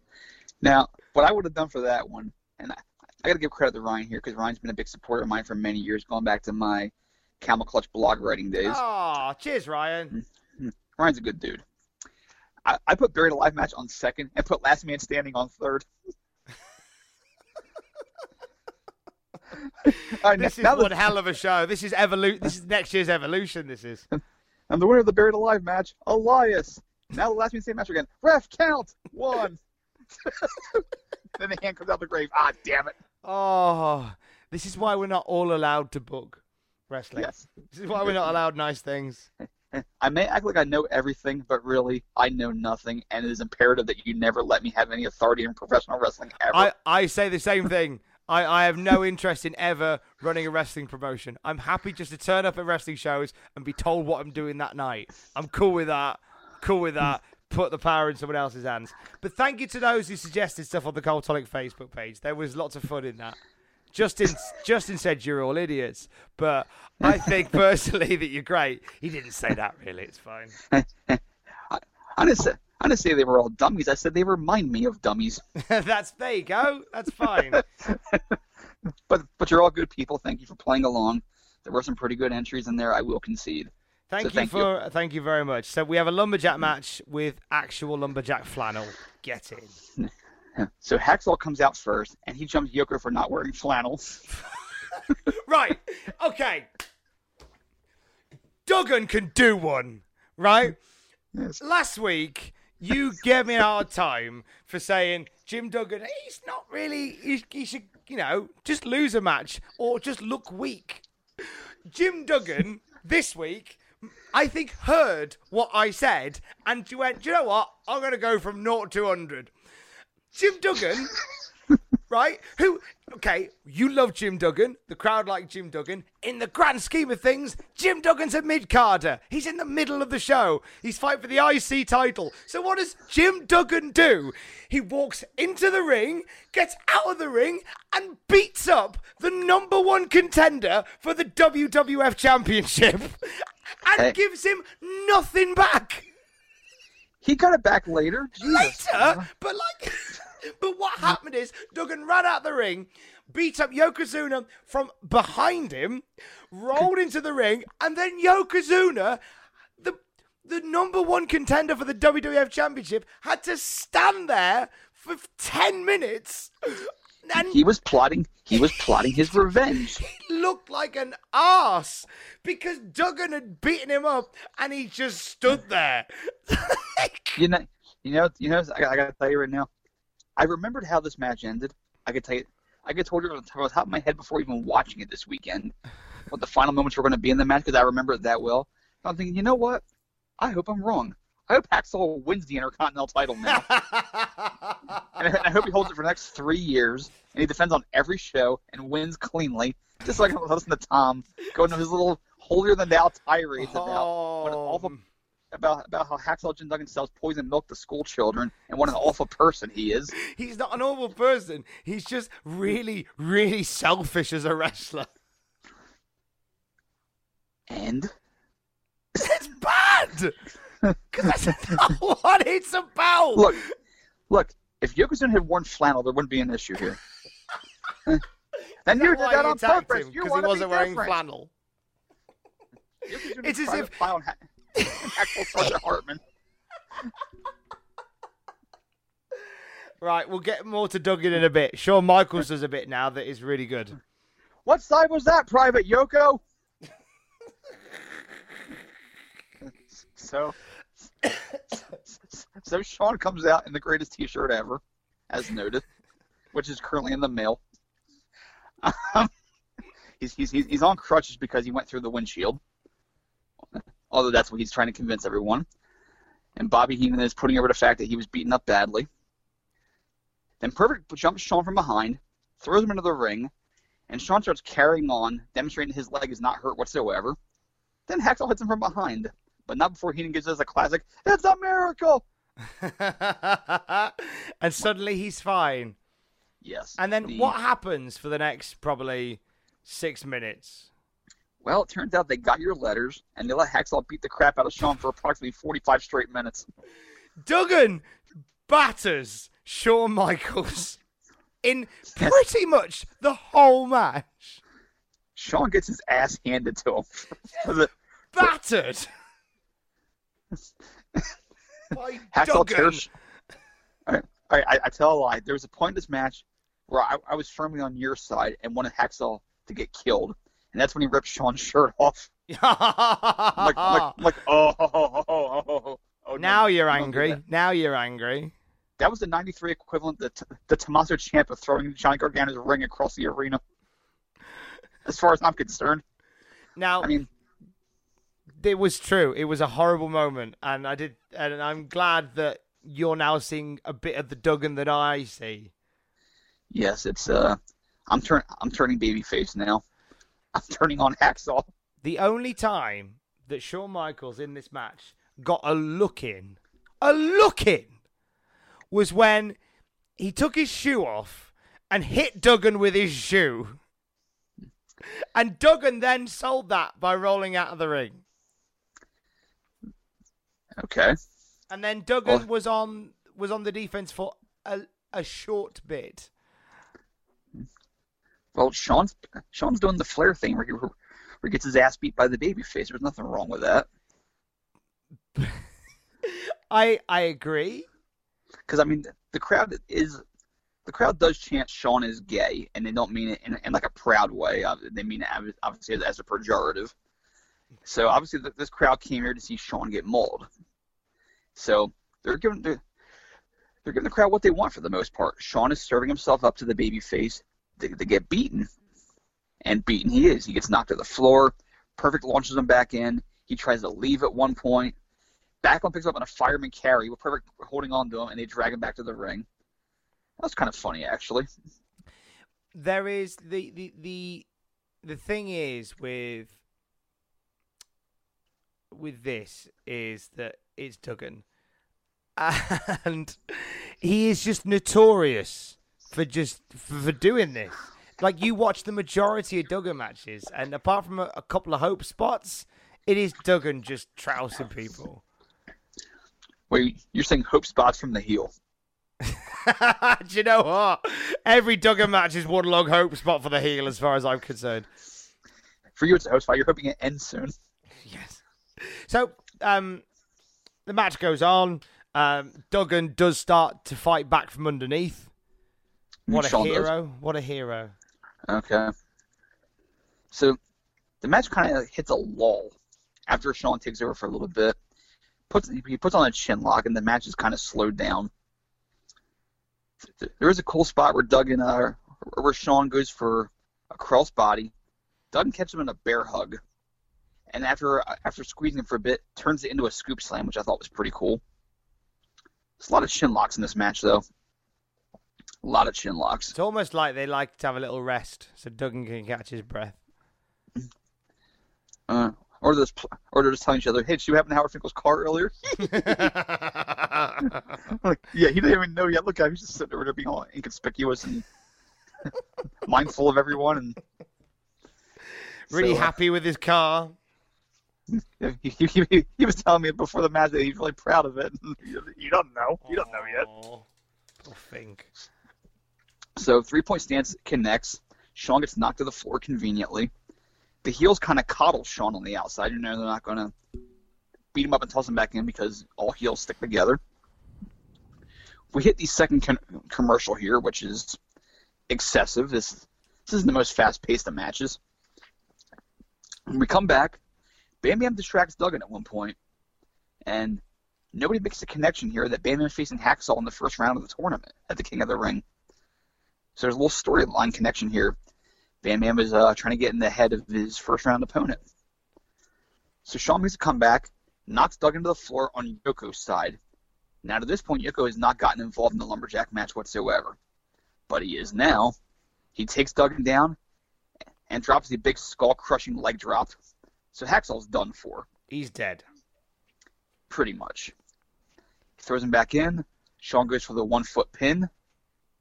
Now, what I would have done for that one, and I, I got to give credit to Ryan here because Ryan's been a big supporter of mine for many years, going back to my Camel Clutch blog writing days. Oh, cheers, Ryan. Ryan's a good dude. I, I put Buried Alive match on second and put Last Man Standing on third. Right, This is now the- one hell of a show. This is evolu- This is next year's evolution. This is. And the winner of the Buried Alive match, Elias. Now the last man standing match again. Ref count one. then the hand comes out the grave. Ah, damn it. Oh, this is why we're not all allowed to book wrestling. Yes. This is why we're not allowed nice things. I may act like I know everything, but really, I know nothing, and it is imperative that you never let me have any authority in professional wrestling ever. I, I say the same thing. I, I have no interest in ever running a wrestling promotion. I'm happy just to turn up at wrestling shows and be told what I'm doing that night. I'm cool with that. Cool with that. Put the power in someone else's hands. But thank you to those who suggested stuff on the Cultaholic Facebook page. There was lots of fun in that. Justin Justin said you're all idiots, but I think personally that you're great. He didn't say that really. It's fine. I didn't say I didn't say they were all dummies. I said they remind me of dummies. That's there you go. That's fine. But but you're all good people. Thank you for playing along. There were some pretty good entries in there. I will concede. Thank So you thank you. for thank you very much. So we have a lumberjack match with actual lumberjack flannel. Get in. So Hacksaw comes out first, and he jumps Yoko for not wearing flannels. Right. Okay. Duggan can do one, right? Yes. Last week you gave me a hard time for saying Jim Duggan. He's not really. He, he should, you know, just lose a match or just look weak. Jim Duggan this week, I think, heard what I said and she went, Do you know what? I'm going to go from 0 to 100. Jim Duggan right? Who? Okay, you love Jim Duggan. The crowd like Jim Duggan. In the grand scheme of things, Jim Duggan's a mid carder. He's in the middle of the show. He's fighting for the IC title. So what does Jim Duggan do? He walks into the ring, gets out of the ring, and beats up the number one contender for the WWF Championship, and Hey. gives him nothing back He got it back later. Jesus. later. But like, but what happened is Duggan ran out the ring, beat up Yokozuna from behind him, rolled into the ring, and then Yokozuna, the the number one contender for the WWF Championship, had to stand there for ten minutes. And He was plotting. He was plotting his revenge. He looked like an ass because Duggan had beaten him up and he just stood there. You know. You know. You know. I, I gotta tell you right now. I remembered how this match ended. I could tell you. I could told you on the top of my head before even watching it this weekend what the final moments were going to be in the match because I remember it that well. I'm thinking, you know what? I hope I'm wrong. I hope Hacksaw wins the Intercontinental title now. and I hope he holds it for the next three years, and he defends on every show and wins cleanly, just like I listen to Tom go into his little holier than thou tirades about what an awful about about how Hacksaw Jim Duggan sells poison milk to school children and what an awful person he is. He's not an awful person. He's just really, really selfish as a wrestler. And It's bad. Because that's not what it's about. look, look, if Yokozuna had worn flannel, there wouldn't be an issue here. then you did that on purpose. You he wanna be wasn't wearing different. flannel. Yokozuna It's as if- to pile on Ha- Hacksaw Sergeant Hartman. Right, we'll get more to Duggan in a bit. Shawn Michaels does a bit now that is really good. What side was that, Private Yoko? So, so Sean comes out in the greatest T-shirt ever, as noted, which is currently in the mail. Um, he's, he's he's on crutches because he went through the windshield. Although that's what he's trying to convince everyone. And Bobby Heenan is putting over the fact that he was beaten up badly. Then Perfect jumps Sean from behind, throws him into the ring, and Sean starts carrying on, demonstrating his leg is not hurt whatsoever. Then Hacksaw hits him from behind, but not before Heenan gives us a classic, It's a miracle! and suddenly he's fine. Yes. And then the- what happens for the next probably six minutes? Well, it turns out they got your letters, and they let Hacksaw beat the crap out of Sean for approximately 45 straight minutes. Duggan batters Shawn Michaels in pretty much the whole match. Sean gets his ass handed to him. Battered. By Hacksaw. All right, all right I, I tell a lie. There was a point in this match where I, I was firmly on your side and wanted Hacksaw to get killed, and that's when he ripped Sean's shirt off. I'm like, I'm like, I'm like oh, oh, oh, oh, oh, oh, oh, oh, no, now you're angry. Now you're angry. That was the '93 equivalent to the Tommaso Ciampa throwing Johnny Gargano's ring across the arena. As far as I'm concerned, Now I mean, it was true. It was a horrible moment, and I did, and I'm glad that you're now seeing a bit of the Duggan that I see. yes, it's uh, I'm turn I'm turning babyface now. I'm turning on Hacksaw. The only time that Shawn Michaels in this match got a look in, a look in, was when he took his shoe off and hit Duggan with his shoe. And Duggan then sold that by rolling out of the ring. Okay. And then Duggan Well- was on was on the defense for a, a short bit. Well, Sean's Sean's doing the Flair thing where he, where he gets his ass beat by the babyface. There's nothing wrong with that. I I agree. Because I mean, the crowd is the crowd does chant Sean is gay, and they don't mean it in, in like a proud way. Uh, They mean it obviously as, as a pejorative. So obviously, this crowd came here to see Sean get mauled. So they're giving they're, they're giving the crowd what they want for the most part. Sean is serving himself up to the babyface to, to get beaten, and beaten he is. He gets knocked to the floor. Perfect launches him back in. He tries to leave at one point. Backlund picks up on a fireman carry with Perfect holding on to him, and they drag him back to the ring. That was kind of funny, actually. there is the the the the thing is with with this is that it's Duggan, and he is just notorious for just for, doing this. Like you watch the majority of Duggan matches, and apart from a, a couple of hope spots, it is Duggan just trousing people. Wait, you're saying hope spots from the heel? Do you know what? Every Duggan match is one long hope spot for the heel, as far as I'm concerned. For you, it's a hope spot. You're hoping it ends soon. Yes. So, um, the match goes on. Um, Duggan does start to fight back from underneath. What a hero! What a hero! Okay. So the match kind of hits a lull after Sean takes over for a little bit. Puts he puts on a chin lock and the match is kind of slowed down. There is a cool spot where Duggan uh, where Sean goes for a crossbody. Duggan catches him in a bear hug, and after after squeezing him for a bit, turns it into a scoop slam, which I thought was pretty cool. There's a lot of chin locks in this match, though. A lot of chin locks. It's almost like they like to have a little rest so Duggan can catch his breath. Uh, or they're just, or they're just telling each other, "Hey, did you happen to Howard Finkel's car earlier?" like, yeah, he didn't even know yet. Look, I was just sitting over there being all inconspicuous and mindful of everyone, and really So, uh, happy with his car. Yeah, he, he, he, he was telling me before the match that he's really proud of it. you don't know. You don't know yet. Aw, Poor Fink. So three point stance connects. Shawn gets knocked to the floor conveniently. The heels kind of coddle Shawn on the outside. You know they're not going to beat him up and toss him back in because all heels stick together. We hit the second con- commercial here, which is excessive. This this is the most fast paced of matches. When we come back, Bam Bam distracts Duggan at one point, and nobody makes the connection here that Bam Bam is facing Hacksaw in the first round of the tournament at the King of the Ring. So there's a little storyline connection here. Bam Bam is uh, trying to get in the head of his first round opponent. So Shawn makes a comeback, knocks Duggan to the floor on Yoko's side. Now to this point, Yoko has not gotten involved in the lumberjack match whatsoever, but he is now. He takes Duggan down and drops the big skull-crushing leg drop. So Hacksaw's done for He's dead. pretty much. He throws him back in. Shawn goes for the one foot pin.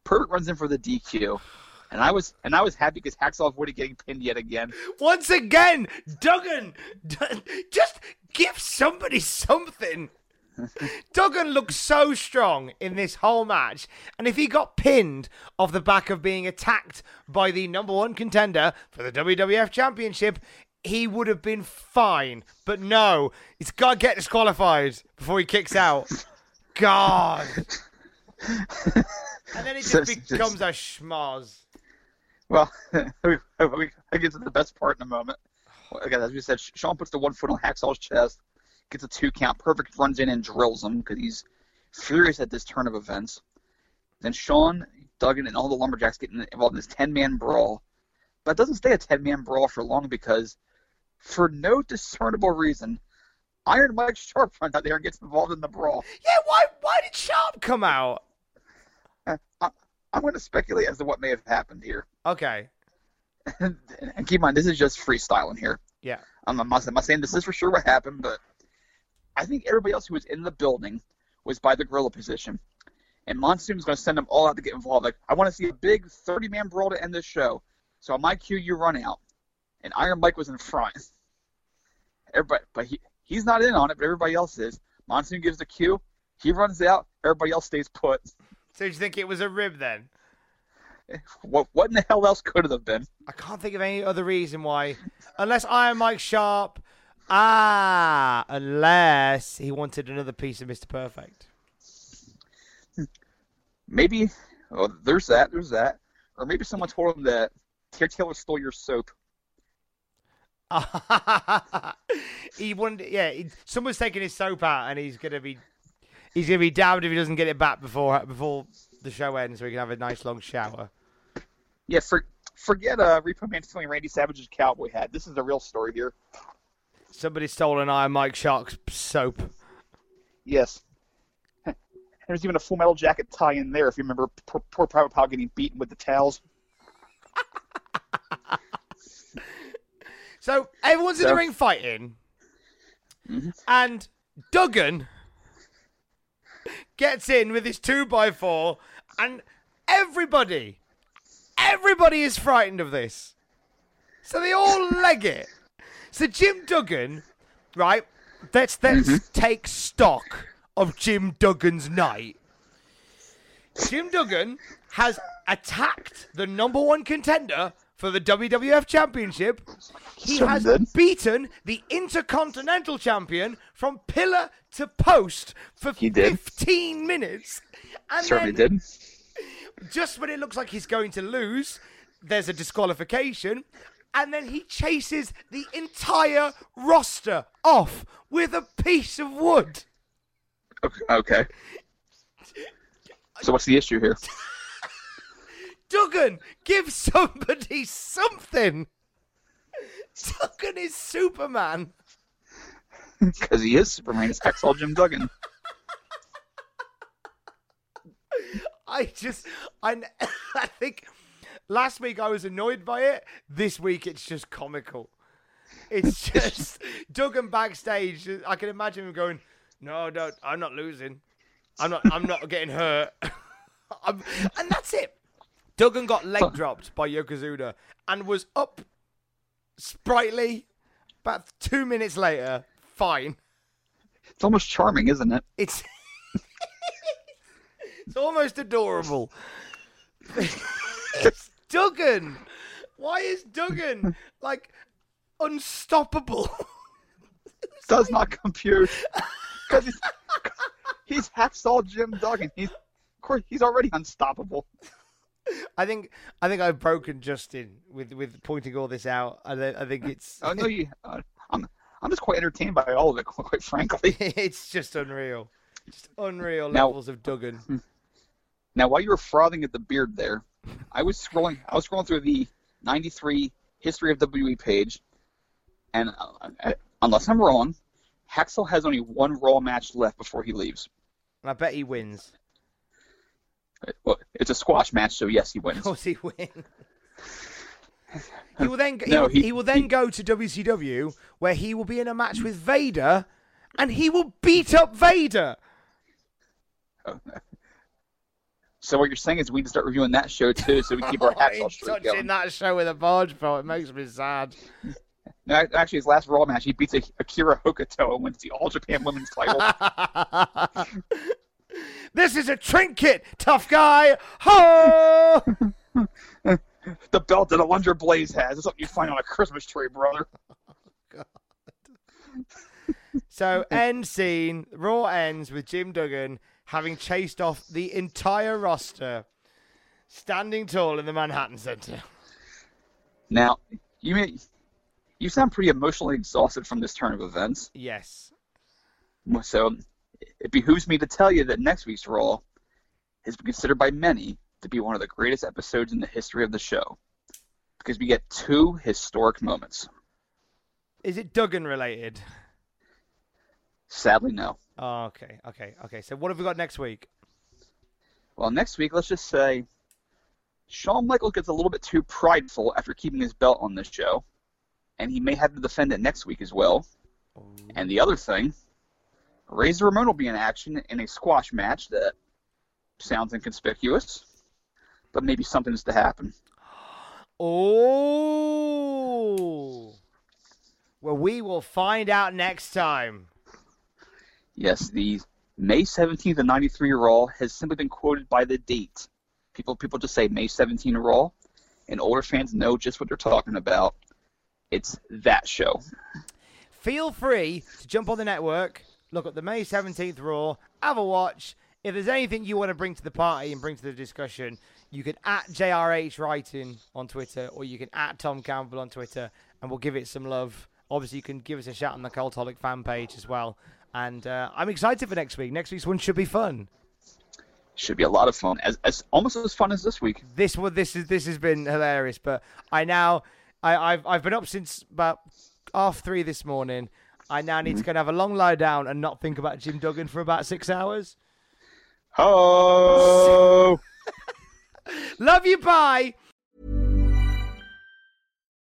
Perfect runs in for the DQ. And I was and I was happy because Hacksaw avoided getting pinned yet again. Once again, Duggan, just give somebody something. Duggan looked so strong in this whole match, and if he got pinned off the back of being attacked by the number one contender for the WWF Championship, he would have been fine. But no, he's got to get disqualified before he kicks out. God. And then it So- just becomes a schmoz. Well, we, we, I get to the best part in a moment. Again, as we said, Shawn puts the one foot on Hacksaw's chest, gets a two count. Perfect runs in and drills him because he's furious at this turn of events. Then Shawn, Duggan, and all the lumberjacks get involved in this ten man brawl. But it doesn't stay a ten man brawl for long because, for no discernible reason, Iron Mike Sharp runs out there and gets involved in the brawl. Yeah, why why did Sharp come out? Uh, I, I'm going to speculate as to what may have happened here. Okay. and keep in mind, this is just freestyling here. Yeah. I'm, I'm, not, I'm not saying this is for sure what happened, but I think everybody else who was in the building was by the gorilla position. And Monsoon's going to send them all out to get involved. Like, I want to see a big 30 man brawl to end this show. So on my cue, you run out. And Iron Mike was in front. Everybody, but he, he's not in on it, but everybody else is. Monsoon gives the cue. He runs out. Everybody else stays put. So you think it was a rib then? What, what in the hell else could it have been? I can't think of any other reason why. Unless Iron Mike Sharp. Ah, unless he wanted another piece of Mr. Perfect. maybe oh, there's that, there's that, or maybe someone told him that Terry Taylor stole your soap. he wanted, yeah. He, someone's taking his soap out, and he's gonna be, he's gonna be damned if he doesn't get it back before before the show ends, so he can have a nice long shower. Yeah, for, forget uh, Repo Man stealing Randy Savage's cowboy hat. This is the real story here. Somebody stole an Iron Mike Sharp's soap. Yes. There's even a Full Metal Jacket tie in there. If you remember, poor, poor Private Pile getting beaten with the towels. So everyone's in the ring fighting, Mhm. and Duggan gets in with his two by four, and everybody, everybody is frightened of this. So they all leg it. So Jim Duggan, right? Let's let's take stock of Jim Duggan's night. Jim Duggan has attacked the number one contender for the WWF Championship. He has beaten the Intercontinental Champion from pillar to post for He did. 15 minutes. And Certainly then, did. just when it looks like he's going to lose, there's a disqualification. And then he chases the entire roster off with a piece of wood. Okay. okay. So what's the issue here? Duggan, give somebody something. Duggan is Superman. Because he is Superman. It's Hacksaw Jim Duggan. I just, I, I think last week I was annoyed by it. This week it's just comical. It's just Duggan backstage. I can imagine him going, "No, no, I'm not losing. I'm not. I'm not getting hurt." And that's it. Duggan got leg dropped by Yokozuna and was up sprightly. About two minutes later, fine. It's almost charming, isn't it? It's it's almost adorable. it's Duggan. Why is Duggan like unstoppable? Does not compute. Because he's, he's Hacksaw Jim Duggan. He's, of course, he's already unstoppable. I think I think I've broken Justin with with pointing all this out. I, I think it's Oh no, you. I'm I'm just quite entertained by all of it, quite frankly. it's just unreal, just unreal Now- levels of Duggan. Now, while you were frothing at the beard there, I was scrolling. I was scrolling through the '93 history of WWE page, and uh, uh, unless I'm wrong, Hacksaw has only one Raw match left before he leaves. And I bet he wins. Well, it's a squash match, so yes, he wins. Of course he wins. He will then he, No, will, he- he will then go to WCW where he will be in a match with Vader, and he will beat up Vader. Oh. So what you're saying is we need to start reviewing that show too, so we keep our Oh, Hacksaw he's touching going. that show with a barge pole. It makes me sad. No, actually, his last Raw match, he beats Akira Hokuto and wins the All Japan Women's title. This is a trinket, tough guy. Ho! the belt that a Alundra Blaze has is something you find on a Christmas tree, brother. so end scene. Raw ends with Jim Duggan having chased off the entire roster, standing tall in the Manhattan Center. Now, you may, you sound pretty emotionally exhausted from this turn of events. Yes. So it behooves me to tell you that next week's Raw has been considered by many to be one of the greatest episodes in the history of the show because we get two historic moments. Is it Duggan related? Sadly, no. Oh, okay, okay, okay. So what have we got next week? Well, next week, let's just say Shawn Michaels gets a little bit too prideful after keeping his belt on this show, and he may have to defend it next week as well. Oh. And the other thing, Razor Ramon will be in action in a squash match that sounds inconspicuous, but maybe something's to happen. Oh. Well, we will find out next time. Yes, the May 17th of 93 Raw has simply been quoted by the date. People people just say May 17 Raw, and older fans know just what they're talking about. It's that show. Feel free to jump on the network, look at the May 17th Raw, have a watch. If there's anything you want to bring to the party and bring to the discussion, you can at JRH Writing on Twitter or you can at Tom Campbell on Twitter and we'll give it some love. Obviously, you can give us a shout on the Cultaholic fan page as well. And uh, I'm excited for next week. Next week's one should be fun. Should be a lot of fun, as, as almost as fun as this week. This one, this is this has been hilarious. But I now, I, I've I've been up since about half three this morning. I now need to mm-hmm. go and have a long lie down and not think about Jim Duggan for about six hours. Oh. Love you, bye.